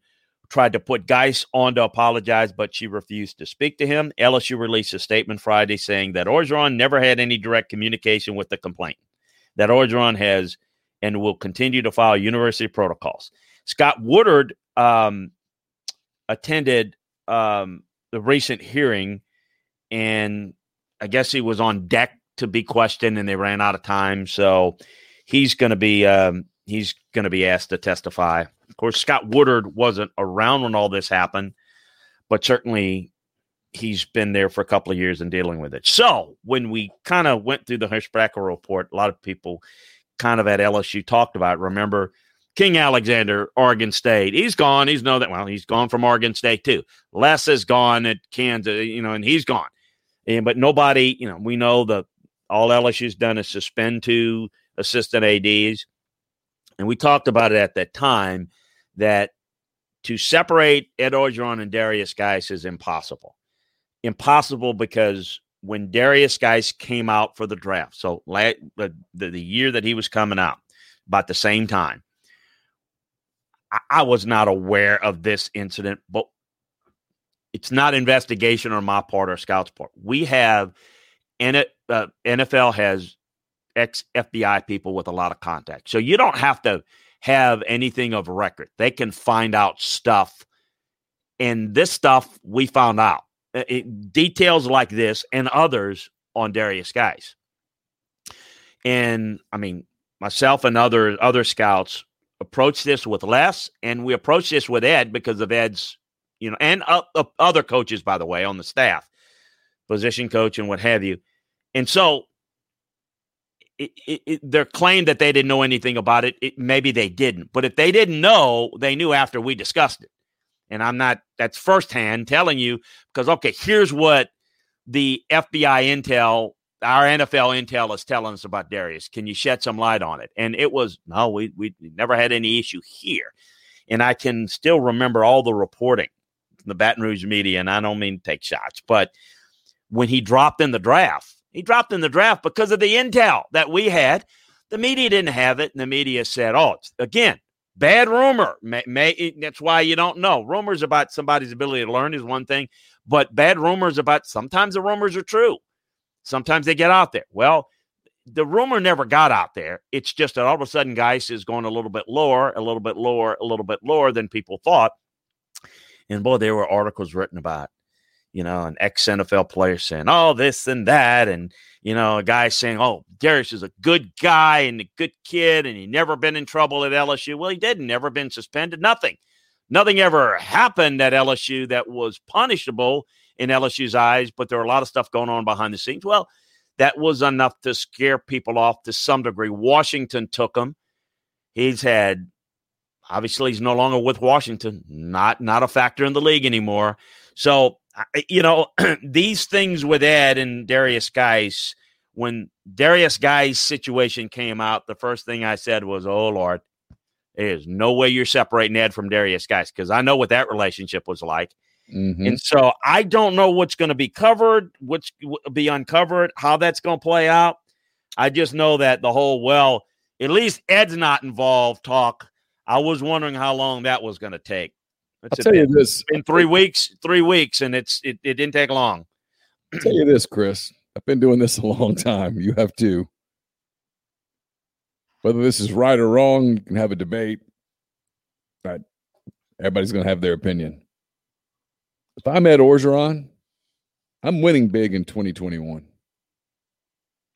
tried to put Guice on to apologize, but she refused to speak to him. LSU released a statement Friday saying that Orgeron never had any direct communication with the complainant that Orgeron has and will continue to follow university protocols. Scott Woodard um, attended um, the recent hearing, and I guess he was on deck to be questioned, and they ran out of time, so he's going to be um, he's going to be asked to testify. Of course, Scott Woodard wasn't around when all this happened, but certainly he's been there for a couple of years and dealing with it. So when we kind of went through the Husch Blackwell report, a lot of people kind of at LSU talked about. Remember King Alexander, Oregon State. He's gone. He's know that. Well, he's gone from Oregon State too. Les is gone at Kansas. You know, and he's gone. And but nobody. You know, we know the all LSU's done is suspend two assistant ads, and we talked about it at that time that to separate Ed Orgeron and Derrius Guice is impossible. Impossible because when Derrius Guice came out for the draft, so la- the, the year that he was coming out, about the same time, I, I was not aware of this incident, but it's not investigation on my part or scouts part. We have, and it, uh, NFL has ex FBI people with a lot of contact, so you don't have to have anything of record. They can find out stuff, and this stuff we found out it, details like this and others on Derrius Guice. And I mean, myself and other other scouts approach this with Les, and we approach this with Ed because of Ed's, you know, and uh, uh, other coaches, by the way, on the staff, position coach and what have you. And so it, it, it, their claim that they didn't know anything about it, it, maybe they didn't. But if they didn't know, they knew after we discussed it. And I'm not, that's firsthand telling you because, okay, here's what the FBI intel our NFL intel is telling us about Derrius. Can you shed some light on it? And it was no, we we never had any issue here. And I can still remember all the reporting from the Baton Rouge media, and I don't mean to take shots, but when he dropped in the draft, he dropped in the draft because of the intel that we had. The media didn't have it, and the media said, "Oh, again, bad rumor." May, may, eh, that's why you don't know. Rumors about somebody's ability to learn is one thing, but bad rumors about sometimes the rumors are true. Sometimes they get out there. Well, the rumor never got out there. It's just that all of a sudden, Guice is going a little bit lower, a little bit lower, a little bit lower than people thought. And boy, there were articles written about, you know, an ex NFL player saying, oh, this and that. And, you know, a guy saying, oh, Derrius is a good guy and a good kid and he never been in trouble at LSU. Well, he didn't, never been suspended, nothing. Nothing ever happened at LSU that was punishable in LSU's eyes, but there are a lot of stuff going on behind the scenes. Well, that was enough to scare people off to some degree. Washington took him. He's had obviously he's no longer with Washington, not not a factor in the league anymore. So you know [CLEARS THROAT] these things with Ed and Derrius Guice. When Derrius Guice' situation came out, the first thing I said was, "Oh Lord, there's no way you're separating Ed from Derrius Guice," because I know what that relationship was like. Mm-hmm. And so I don't know what's going to be covered, what's be uncovered, how that's going to play out. I just know that the whole, well, at least Ed's not involved talk. I was wondering how long that was going to take. I'll tell you this: in three weeks, three weeks, and it's it, it didn't take long. I'll tell you this, Chris. I've been doing this a long time. You have too. Whether this is right or wrong, you can have a debate. But everybody's going to have their opinion. If I'm Ed Orgeron, I'm winning big in 2021.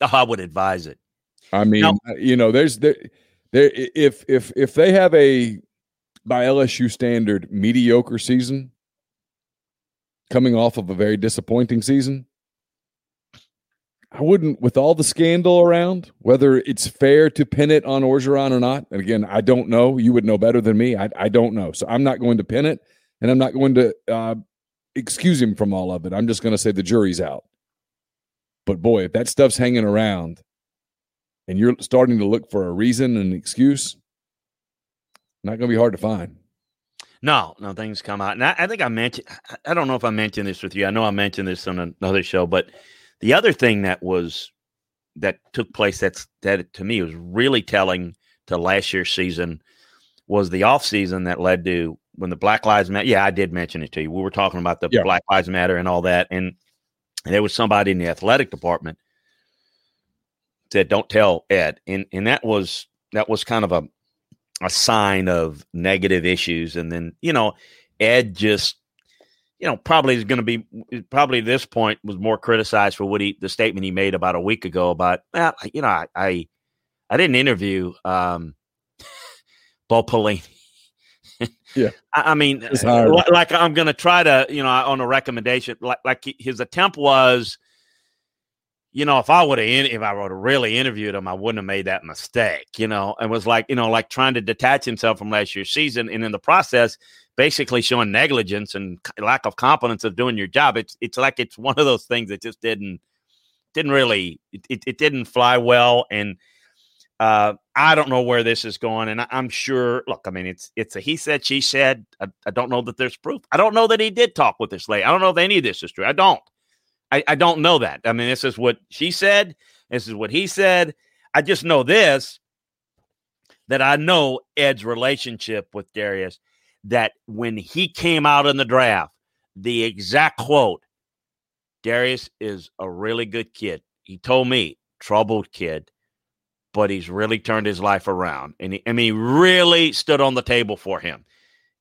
Oh, I would advise it. I mean, now, uh, you know, there's there, there if if if they have a by LSU standard mediocre season coming off of a very disappointing season, I wouldn't, with all the scandal around, whether it's fair to pin it on Orgeron or not. And again, I don't know. You would know better than me. I, I don't know. So I'm not going to pin it, and I'm not going to uh, excuse him from all of it. I'm just going to say the jury's out. But boy, if that stuff's hanging around and you're starting to look for a reason and an excuse, not going to be hard to find. No, no, things come out. And I, I, think I mentioned, I don't know if I mentioned this with you. I know I mentioned this on another show, but the other thing that was, that took place that's, that to me was really telling to last year's season was the off season that led to when the Black Lives Matter. Yeah, I did mention it to you. We were talking about the yeah. Black Lives Matter and all that, and, and there was somebody in the athletic department said, "Don't tell Ed," and and that was that was kind of a a sign of negative issues. And then you know, Ed just you know, probably is going to be probably this point was more criticized for what he the statement he made about a week ago about well, you know, I I, I didn't interview um [LAUGHS] Bo Pelini. yeah, [LAUGHS] I, I mean, like, like I'm going to try to, you know, on a recommendation, like like his attempt was, you know, if I would have if I would have really interviewed him, I wouldn't have made that mistake. You know, and was like, you know, like trying to detach himself from last year's season, and in the process, basically showing negligence and lack of competence of doing your job. It's it's like it's one of those things that just didn't didn't really it, it didn't fly well and uh, I don't know where this is going, and I, am sure. Look, I mean, it's it's a he said, she said. I, I, don't know that there's proof. I don't know that he did talk with this lady. I don't know if any of this is true. I don't. I, I don't know that. I mean, this is what she said. This is what he said. I just know this that I know Ed's relationship with Derrius that when he came out in the draft, the exact quote Derrius is a really good kid. He told me, troubled kid, but he's really turned his life around. And he, I mean, really stood on the table for him.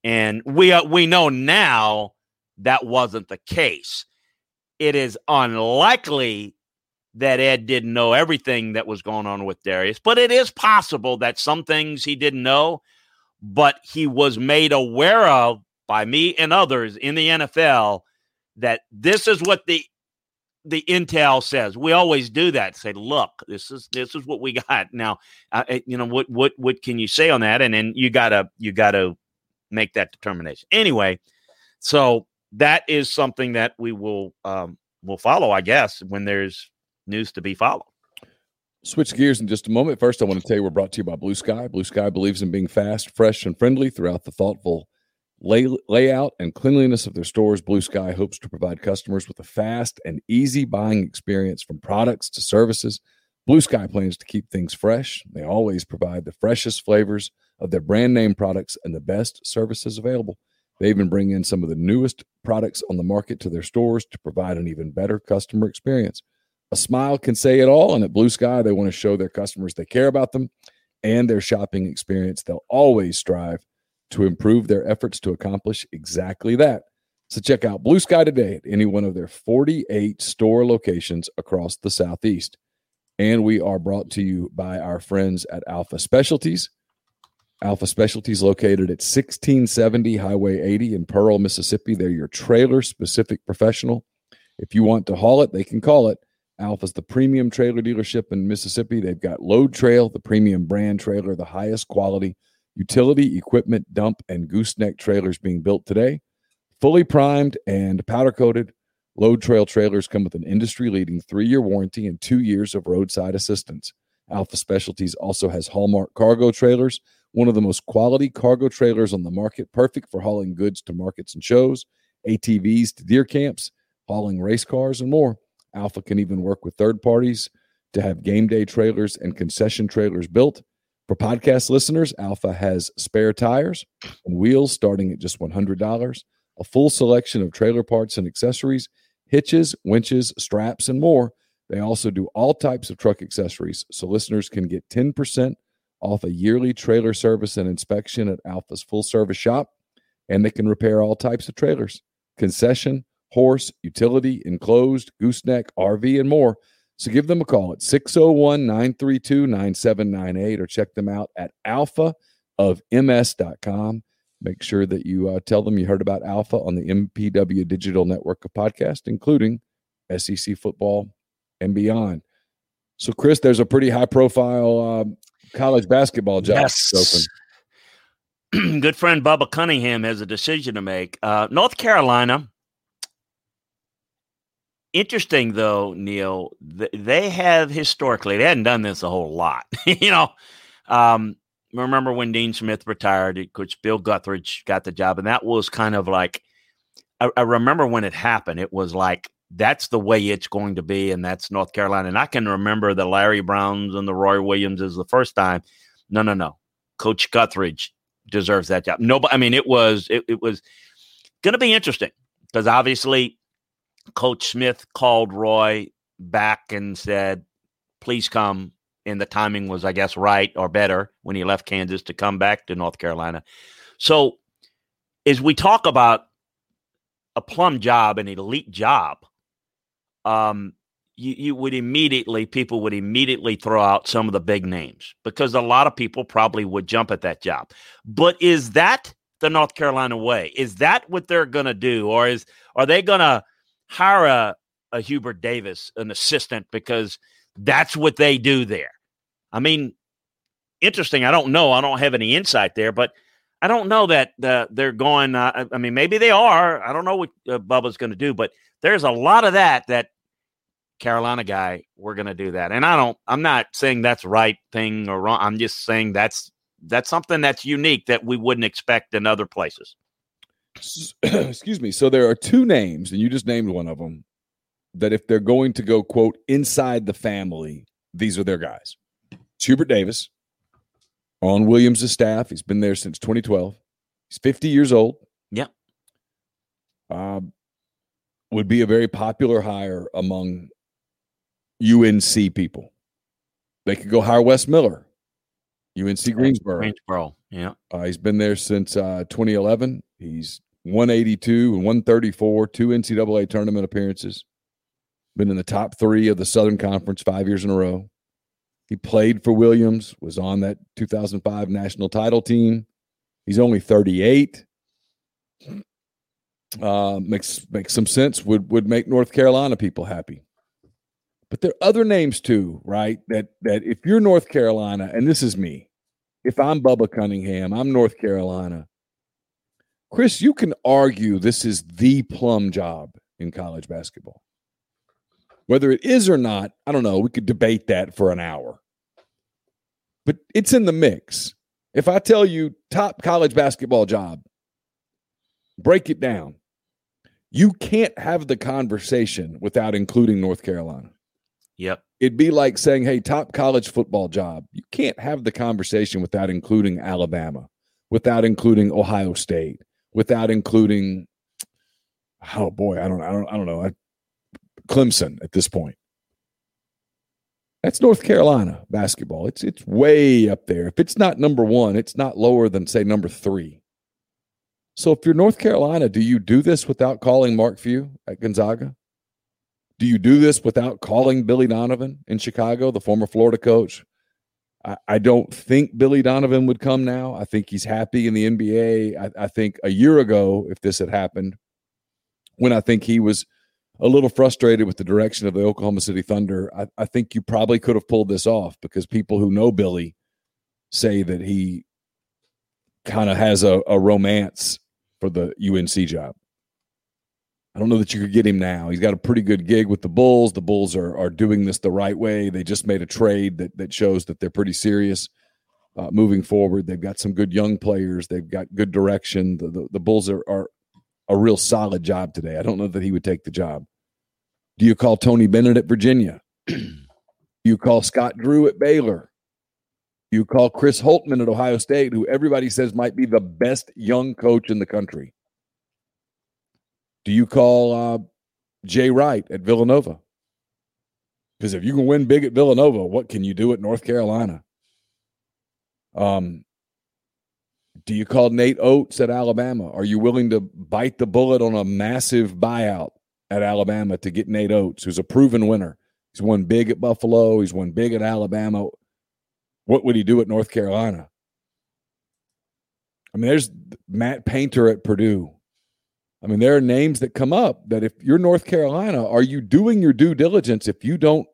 And we, uh, we know now that wasn't the case. It is unlikely that Ed didn't know everything that was going on with Derrius, but it is possible that some things he didn't know but he was made aware of by me and others in the NFL that this is what the the intel says. We always do that. Say, look, this is this is what we got now. Uh, you know what what what can you say on that? And then you gotta you gotta make that determination. Anyway, so that is something that we will um, will follow, I guess, when there's news to be followed. Switch gears in just a moment. First, I want to tell you we're brought to you by Blue Sky. Blue Sky believes in being fast, fresh, and friendly throughout the thoughtful lay, layout and cleanliness of their stores. Blue Sky hopes to provide customers with a fast and easy buying experience from products to services. Blue Sky plans to keep things fresh. They always provide the freshest flavors of their brand name products and the best services available. They even bring in some of the newest products on the market to their stores to provide an even better customer experience. A smile can say it all. And at Blue Sky, they want to show their customers they care about them and their shopping experience. They'll always strive to improve their efforts to accomplish exactly that. So check out Blue Sky today at any one of their 48 store locations across the Southeast. And we are brought to you by our friends at Alpha Specialties. Alpha Specialties located at 1670 Highway 80 in Pearl, Mississippi. They're your trailer specific professional. If you want to haul it, they can call it Alpha's the premium trailer dealership in Mississippi. They've got Load Trail, the premium brand trailer, the highest quality utility equipment dump and gooseneck trailers being built today. Fully primed and powder coated, Load Trail trailers come with an industry leading three year warranty and two years of roadside assistance. Alpha Specialties also has Hallmark cargo trailers, one of the most quality cargo trailers on the market, perfect for hauling goods to markets and shows, ATVs to deer camps, hauling race cars, and more. Alpha can even work with third parties to have game day trailers and concession trailers built. For podcast listeners, Alpha has spare tires and wheels starting at just $100, a full selection of trailer parts and accessories, hitches, winches, straps, and more. They also do all types of truck accessories, so listeners can get 10% off a yearly trailer service and inspection at Alpha's full service shop, and they can repair all types of trailers, concession, horse, utility, enclosed, gooseneck, RV, and more. So give them a call at 601 932 9798 or check them out at alphaofms.com. Make sure that you uh, tell them you heard about Alpha on the MPW Digital Network of podcast, including SEC football and beyond. So, Chris, there's a pretty high profile uh, college basketball job yes. open. [CLEARS THROAT] Good friend Bubba Cunningham has a decision to make. Uh, North Carolina interesting though, Neil, they have historically they hadn't done this a whole lot. [LAUGHS] you know, um, remember when Dean Smith retired, coach Bill Guthridge got the job, and that was kind of like I, I remember when it happened. It was like that's the way it's going to be, and that's North Carolina. And I can remember the Larry Browns and the Roy Williamses the first time. No, no, no. Coach Guthridge deserves that job. No, I mean it was it, it was going to be interesting because obviously Coach Smith called Roy back and said, please come. And the timing was, I guess, right or better when he left Kansas to come back to North Carolina. So, as we talk about a plum job, an elite job, um, you, you would immediately people would immediately throw out some of the big names because a lot of people probably would jump at that job. But is that the North Carolina way? Is that what they're going to do, or is are they going to hire a, a Hubert Davis, an assistant, because that's what they do there? I mean, interesting. I don't know. I don't have any insight there, but I don't know that uh, they're going. Uh, I mean, maybe they are. I don't know what uh, Bubba's going to do, but there's a lot of that that Carolina guy, we're going to do that. And I don't, I'm not saying that's right thing or wrong. I'm just saying that's, that's something that's unique that we wouldn't expect in other places. [CLEARS THROAT] Excuse me. So there are two names, and you just named one of them, that if they're going to go, quote, inside the family, these are their guys. It's Hubert Davis on Williams' staff. He's been there since 2012. He's 50 years old. Yeah. Um, would be a very popular hire among UNC people. They could go hire Wes Miller, UNC Greensboro. Greensboro, yeah. Uh, he's been there since uh, 2011. He's 182 and 134, two NCAA tournament appearances. Been in the top three of the Southern Conference five years in a row. He played for Williams, was on that 2005 national title team. He's only 38. Uh, makes makes some sense. Would would make North Carolina people happy. But there are other names too, right? That that if you're North Carolina, and this is me, if I'm Bubba Cunningham, I'm North Carolina. Chris, you can argue this is the plum job in college basketball. Whether it is or not, I don't know. We could debate that for an hour. But it's in the mix. If I tell you top college basketball job, break it down. You can't have the conversation without including North Carolina. Yep. It'd be like saying, hey, top college football job. You can't have the conversation without including Alabama, without including Ohio State, without including oh boy, I don't I don't I don't know. Clemson at this point. That's North Carolina basketball. It's it's way up there. If it's not number 1, it's not lower than say number 3. So if you're North Carolina, do you do this without calling Mark Few at Gonzaga? Do you do this without calling Billy Donovan in Chicago, the former Florida coach? I, I don't think Billy Donovan would come now. I think he's happy in the NBA. I, I think a year ago, if this had happened, when I think he was a little frustrated with the direction of the Oklahoma City Thunder, I, I think you probably could have pulled this off because people who know Billy say that he kind of has a, a romance for the UNC job. I don't know that you could get him now. He's got a pretty good gig with the Bulls. The Bulls are are doing this the right way. They just made a trade that that shows that they're pretty serious uh, moving forward. They've got some good young players. They've got good direction. The the, the Bulls are, are a real solid job today. I don't know that he would take the job. Do you call Tony Bennett at Virginia? [CLEARS THROAT] You call Scott Drew at Baylor? You call Chris Holtmann at Ohio State, who everybody says might be the best young coach in the country? Do you call uh, Jay Wright at Villanova? Because if you can win big at Villanova, what can you do at North Carolina? Um, do you call Nate Oats at Alabama? Are you willing to bite the bullet on a massive buyout at Alabama to get Nate Oats, who's a proven winner? He's won big at Buffalo. He's won big at Alabama. What would he do at North Carolina? I mean, there's Matt Painter at Purdue. I mean, there are names that come up that if you're North Carolina, are you doing your due diligence if you don't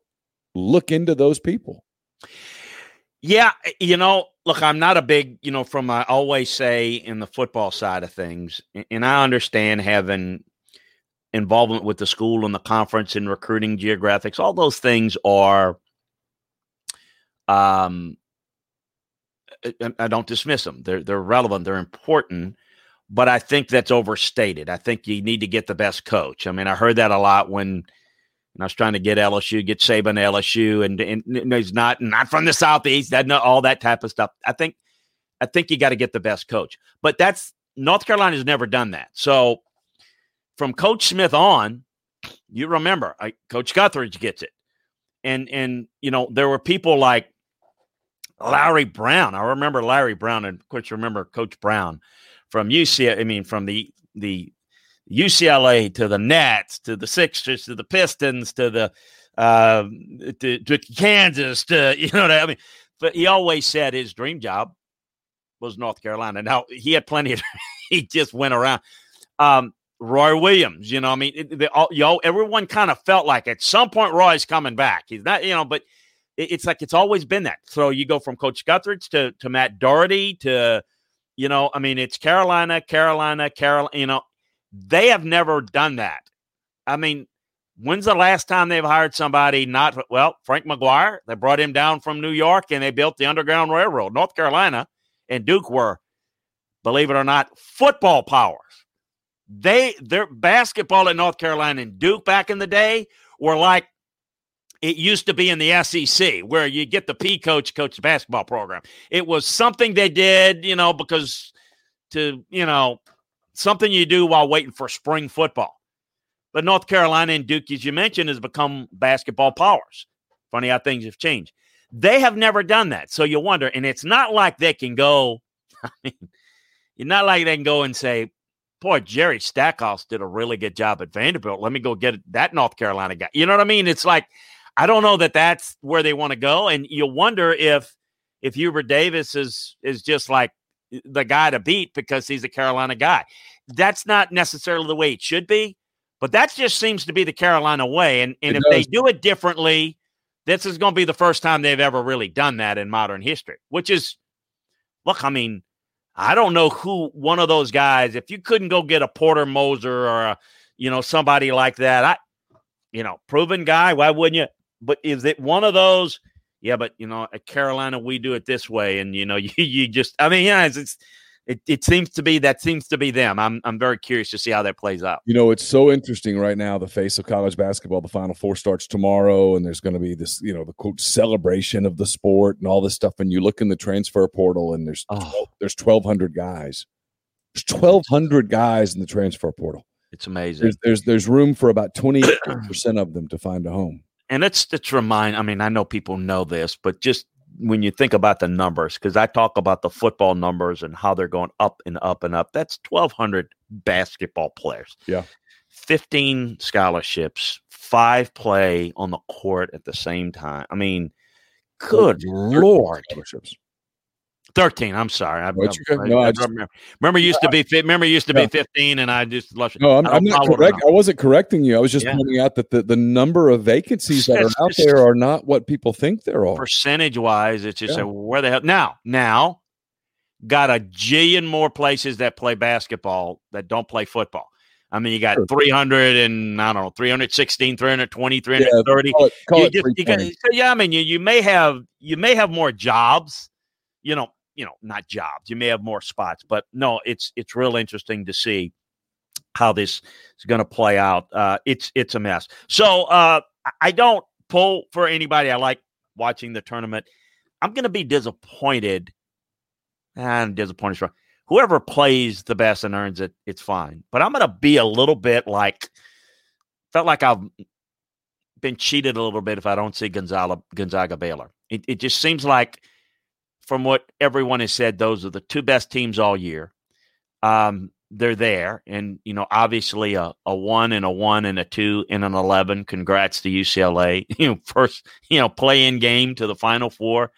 look into those people? Yeah, you know, look, I'm not a big, you know, from I always say in the football side of things, and I understand having involvement with the school and the conference and recruiting geographics, all those things are um I don't dismiss them. They're they're relevant, they're important but I think that's overstated. I think you need to get the best coach. I mean, I heard that a lot when, I was trying to get LSU, get Saban LSU, and, and he's not not from the southeast. That not all that type of stuff. I think I think you got to get the best coach. But that's North Carolina's never done that. So from Coach Smith on, you remember I, Coach Guthridge gets it, and and you know there were people like Larry Brown. I remember Larry Brown, and of course remember Coach Brown from UCLA, I mean, from the the UCLA to the Nets to the Sixers to the Pistons to the uh, to, to Kansas to [LAUGHS] you know what I mean. But he always said his dream job was North Carolina. Now he had plenty of. [LAUGHS] he just went around. Um, Roy Williams, you know, I mean, they all, yo, everyone kind of felt like at some point Roy's coming back. He's not, you know, but it, it's like it's always been that. So you go from Coach Guthridge to to Matt Doherty to, you know, I mean, it's Carolina, Carolina, Carolina. You know, they have never done that. I mean, when's the last time they've hired somebody not well? Frank McGuire. They brought him down from New York and they built the Underground Railroad. North Carolina and Duke were, believe it or not, football powers. They their basketball at North Carolina and Duke back in the day were like it used to be in the SEC, where you get the P coach coach the basketball program. It was something they did, you know, because to you know something you do while waiting for spring football. But North Carolina and Duke, as you mentioned, has become basketball powers. Funny how things have changed. They have never done that. So you wonder, and it's not like they can go, [LAUGHS] I mean, not like they can go and say, boy, Jerry Stackhouse did a really good job at Vanderbilt. Let me go get that North Carolina guy. You know what I mean? It's like I don't know that that's where they want to go, and you wonder if if Hubert Davis is is just like eh, the guy to beat because he's a Carolina guy. That's not necessarily the way it should be, but that just seems to be the Carolina way. And and it if does. they do it differently, this is going to be the first time they've ever really done that in modern history. Which is, look, I mean, I don't know who one of those guys. If you couldn't go get a Porter Moser or a, you know somebody like that, I, you know, proven guy. Why wouldn't you? But is it one of those? Yeah, but you know, at Carolina we do it this way, and you know, [LAUGHS] you you just. I mean, yeah, it's, it's it, it seems to be that seems to be them. I'm I'm very curious to see how that plays out. You know, it's so interesting right now. The face of college basketball. The Final Four starts tomorrow, and there's going to be this, you know, the quote celebration of the sport and all this stuff. And you look in the transfer portal, and there's oh. there's 1,200 guys. There's 1,200 guys in the transfer portal. It's amazing. There's there's, there's room for about 20 percent of them to find a home. And it's to remind. I mean, I know people know this, but just when you think about the numbers, because I talk about the football numbers and how they're going up and up and up, that's 1,200 basketball players. Yeah. 15 scholarships, five play on the court at the same time. I mean, good Lord. Scholarships. 13. I'm sorry. I, I, no, I, I just, remember, remember used to be remember used to be 15 and I just lost No, I'm, I'm not correct. I wasn't correcting you. I was just yeah. pointing out that the, the number of vacancies that [LAUGHS] are out there are not what people think there are. Percentage wise, it's just yeah. where the hell now now got a jillion more places that play basketball that don't play football. I mean, you got sure. 300 and I don't know, 316, 320, 330. Yeah, call it, call you just, you got, so yeah, I mean, you, you may have you may have more jobs, you know, you know, not jobs. You may have more spots, but no, it's it's real interesting to see how this is going to play out. Uh, it's it's a mess. So uh, I don't pull for anybody. I like watching the tournament. I'm going to be disappointed. And disappointed. Whoever plays the best and earns it, it's fine. But I'm going to be a little bit like felt like I've been cheated a little bit if I don't see Gonzaga Gonzaga Baylor. It, it just seems like from what everyone has said, those are the two best teams all year. Um, they're there, and you know, obviously a, a one and a one and a two and an eleven. Congrats to UCLA. [LAUGHS] You know, first you know play in game to the Final Four.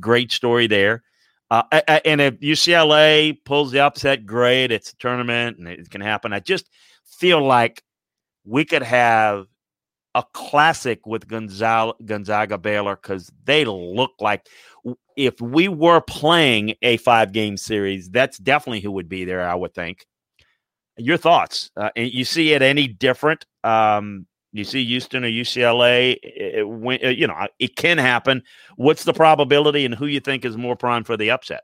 Great story there. Uh, and if UCLA pulls the upset, great. It's a tournament and it can happen. I just feel like we could have a classic with Gonzaga, Gonzaga Baylor because they look like if we were playing a five game series, that's definitely who would be there, I would think. Your thoughts? Uh, you see it any different? Um, you see Houston or UCLA, it, it, you know, it can happen. What's the probability and who you think is more prime for the upset?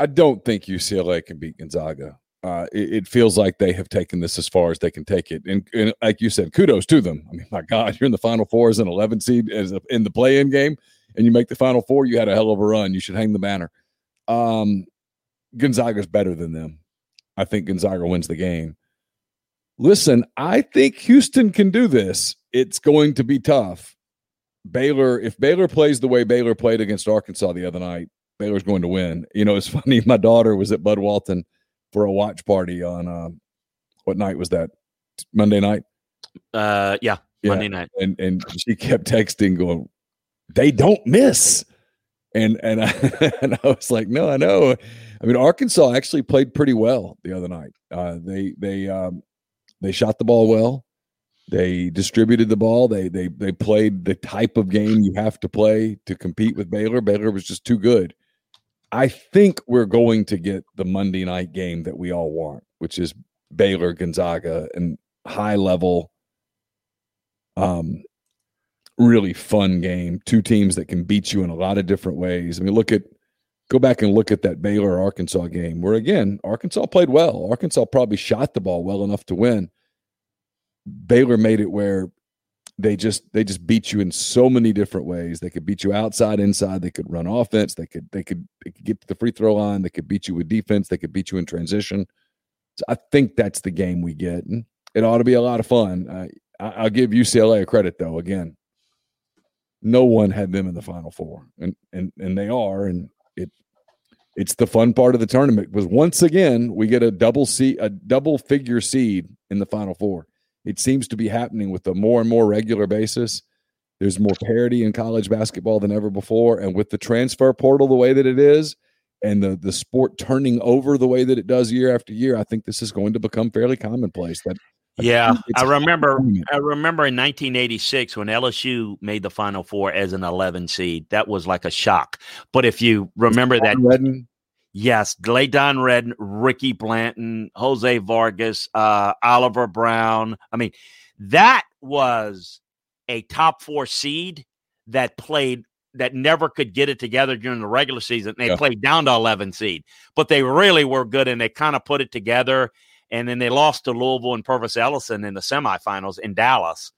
I don't think UCLA can beat Gonzaga. Uh, it, it, feels like they have taken this as far as they can take it. And, and, like you said, kudos to them. I mean, my God, [LAUGHS] you're in the Final Four as an 11 seed as a, in the play-in game and you make the final four, you had a hell of a run. You should hang the banner. Um, Gonzaga's better than them. I think Gonzaga wins the game. Listen, I think Houston can do this. It's going to be tough. Baylor, if Baylor plays the way Baylor played against Arkansas the other night, Baylor's going to win. You know, it's [LAUGHS] funny. My daughter was at Bud Walton for a watch party on uh, what night was that? Monday night? Uh, yeah, yeah, Monday night. And and she kept texting, going, "They don't miss." And and I, [LAUGHS] and I was like, "No, I know." I mean, Arkansas actually played pretty well the other night. Uh, they they um, they shot the ball well. They distributed the ball. They they they played the type of game you have to play to compete with Baylor. Baylor was just too good. I think we're going to get the Monday night game that we all want, which is Baylor Gonzaga and high level um really fun game. Two teams that can beat you in a lot of different ways. I mean, look at go back and look at that Baylor Arkansas game where again, Arkansas played well. Arkansas probably shot the ball well enough to win. Baylor made it where they just they just beat you in so many different ways. They could beat you outside, inside. They could run offense. They could they could they could get to the free throw line. They could beat you with defense. They could beat you in transition. So I think that's the game we get, and it ought to be a lot of fun. I, will give UCLA a credit though. Again, no one had them in the Final Four, and and and they are, and it it's the fun part of the tournament because once again we get a double seed, a double figure seed in the Final Four it seems to be happening with a more and more regular basis. There's more parity in college basketball than ever before. And with the transfer portal the way that it is, and the the sport turning over the way that it does year after year, I think this is going to become fairly commonplace. That yeah, I remember. I remember in 1986 when LSU made the Final Four as an 11 seed. That was like a shock. But if you remember that, Redden, Yes, Don Redden, Ricky Blanton, Jose Vargas, uh, Oliver Brown. I mean, that was a top four seed that played that never could get it together during the regular season. They yeah. played down to 11 seed, but they really were good and they kind of put it together. And then they lost to Louisville and Pervis Ellison in the semifinals in Dallas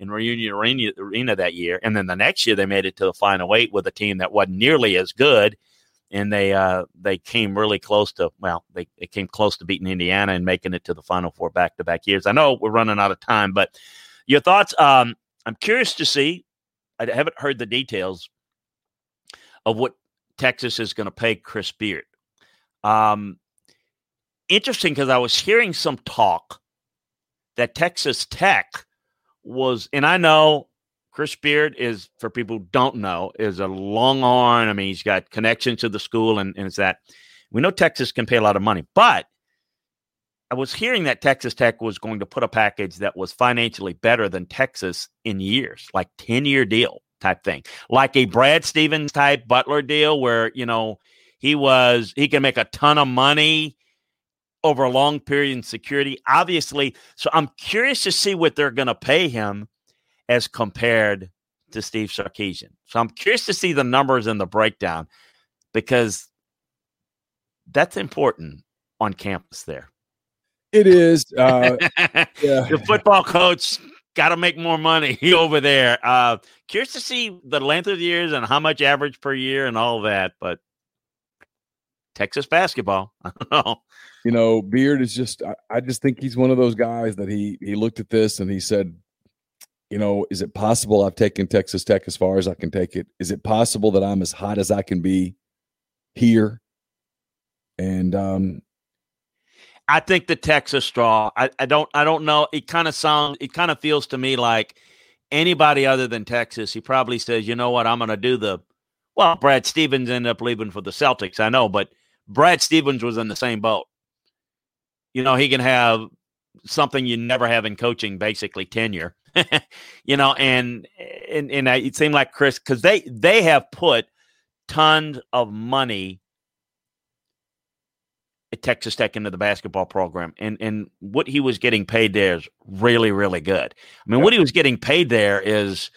in Reunion Arena, Arena that year. And then the next year they made it to the final eight with a team that wasn't nearly as good and they uh, they came really close to well they, they came close to beating Indiana and making it to the Final Four back to back years. I know we're running out of time, but your thoughts? Um, I'm curious to see. I haven't heard the details of what Texas is going to pay Chris Beard. Um, interesting because I was hearing some talk that Texas Tech was, and I know Chris Beard is, for people who don't know, is a long Longhorn. I mean, he's got connections to the school, and, and it's that we know Texas can pay a lot of money, but I was hearing that Texas Tech was going to put a package that was financially better than Texas in years, like 10 year deal type thing, like a Brad Stevens type Butler deal where, you know, he was, he can make a ton of money over a long period in security. Obviously, so I'm curious to see what they're going to pay him as compared to Steve Sarkisian. So I'm curious to see the numbers and the breakdown because that's important on campus there. It is. Uh, [LAUGHS] yeah. The football coach got to make more money [LAUGHS] over there. Uh, curious to see the length of the years and how much average per year and all that. But Texas basketball, [LAUGHS] I don't know. You know, Beard is just. I, I just think he's one of those guys that he he looked at this and he said, you know, is it possible I've taken Texas Tech as far as I can take it? Is it possible that I'm as hot as I can be here? And um I think the Texas straw. I, I don't I don't know. It kind of sounds it kind of feels to me like anybody other than Texas, he probably says, you know what, I'm gonna do the well, Brad Stevens ended up leaving for the Celtics, I know, but Brad Stevens was in the same boat. You know, he can have something you never have in coaching, basically tenure. [LAUGHS] you know, and and and it seemed like Chris because they they have put tons of money at Texas Tech into the basketball program, and and what he was getting paid there is really really good. I mean, yeah. what he was getting paid there is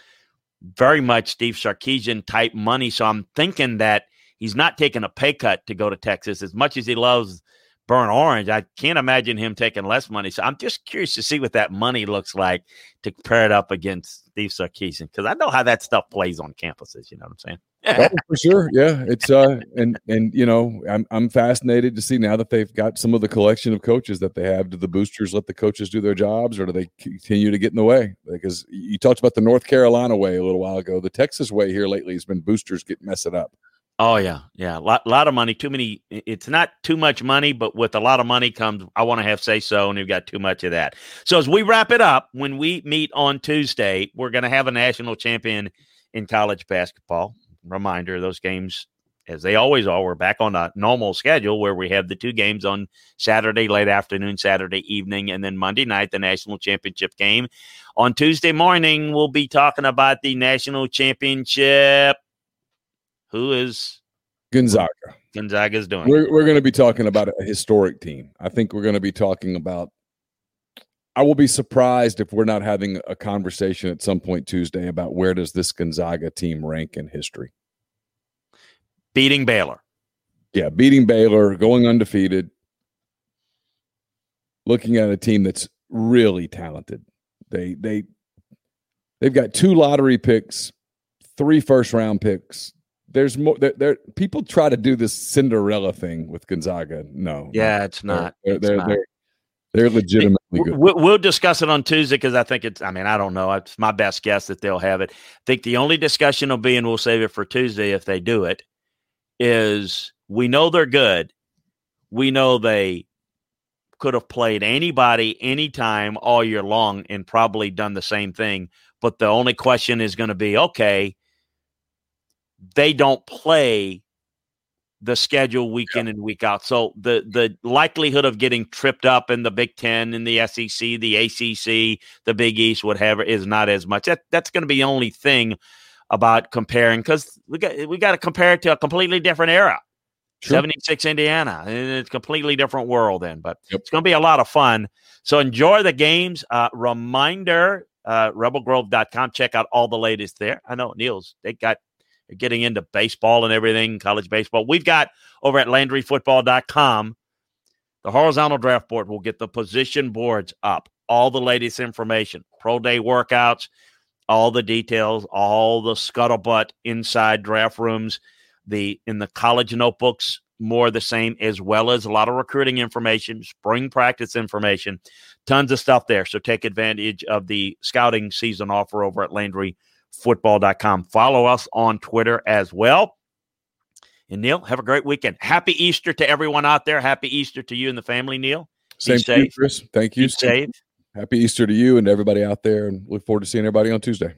very much Steve Sarkisian type money. So I'm thinking that he's not taking a pay cut to go to Texas as much as he loves burn orange. I can't imagine him taking less money. So I'm just curious to see what that money looks like to compare it up against Steve Sarkisian because I know how that stuff plays on campuses. You know what I'm saying? oh, for sure, yeah. It's uh, [LAUGHS] and and you know, I'm I'm fascinated to see now that they've got some of the collection of coaches that they have. Do the boosters let the coaches do their jobs, or do they continue to get in the way? Because you talked about the North Carolina way a little while ago. The Texas way here lately has been boosters get messing up. Oh yeah, yeah, a lot, lot of money. Too many. It's not too much money, but with a lot of money comes. I want to have say so, and we've got too much of that. So as we wrap it up, when we meet on Tuesday, we're going to have a national champion in college basketball. Reminder: those games, as they always are, we're back on a normal schedule where we have the two games on Saturday late afternoon, Saturday evening, and then Monday night the national championship game. On Tuesday morning, we'll be talking about the national championship who is Gonzaga. Gonzaga is doing. We're, we're going to be talking about a historic team. I think we're going to be talking about. I will be surprised if we're not having a conversation at some point Tuesday about where does this Gonzaga team rank in history. Beating Baylor. Yeah, beating Baylor, going undefeated, looking at a team that's really talented. They they they've got two lottery picks, three first round picks, there's more there, there, people try to do this cinderella thing with gonzaga no yeah it's not they're it's they're, not. they're, they're legitimately good We'll, we'll discuss it on Tuesday because I think it's. I mean, I don't know. It's my best guess that they'll have it. I think the only discussion will be, and we'll save it for Tuesday if they do it. Is we know they're good. We know they could have played anybody, anytime, all year long, and probably done the same thing. But the only question is going to be, okay, they don't play the schedule week in and week out. So the the likelihood of getting tripped up in the Big Ten, in the SEC, the ACC, the Big East, whatever, is not as much. That that's going to be the only thing about comparing because we got we got to compare it to a completely different era. Sure. 76 Indiana. and It's a completely different world then, but Yep. it's going to be a lot of fun. So enjoy the games. Uh, reminder, uh, rebelgrove.com. Check out all the latest there. I know Niels, they got getting into baseball and everything, college baseball. We've got over at LandryFootball.com, the horizontal draft board We'll get the position boards up, all the latest information, pro day workouts, all the details, all the scuttlebutt inside draft rooms, the in the college notebooks, more the same, as well as a lot of recruiting information, spring practice information, tons of stuff there. So take advantage of the scouting season offer over at Landry football.com. Follow us on Twitter as well. And Neil, have a great weekend. Happy Easter to everyone out there. Happy Easter to you and the family, Neil. Same to you. Chris. Thank you. Safe. Happy Easter to you and everybody out there, and look forward to seeing everybody on Tuesday.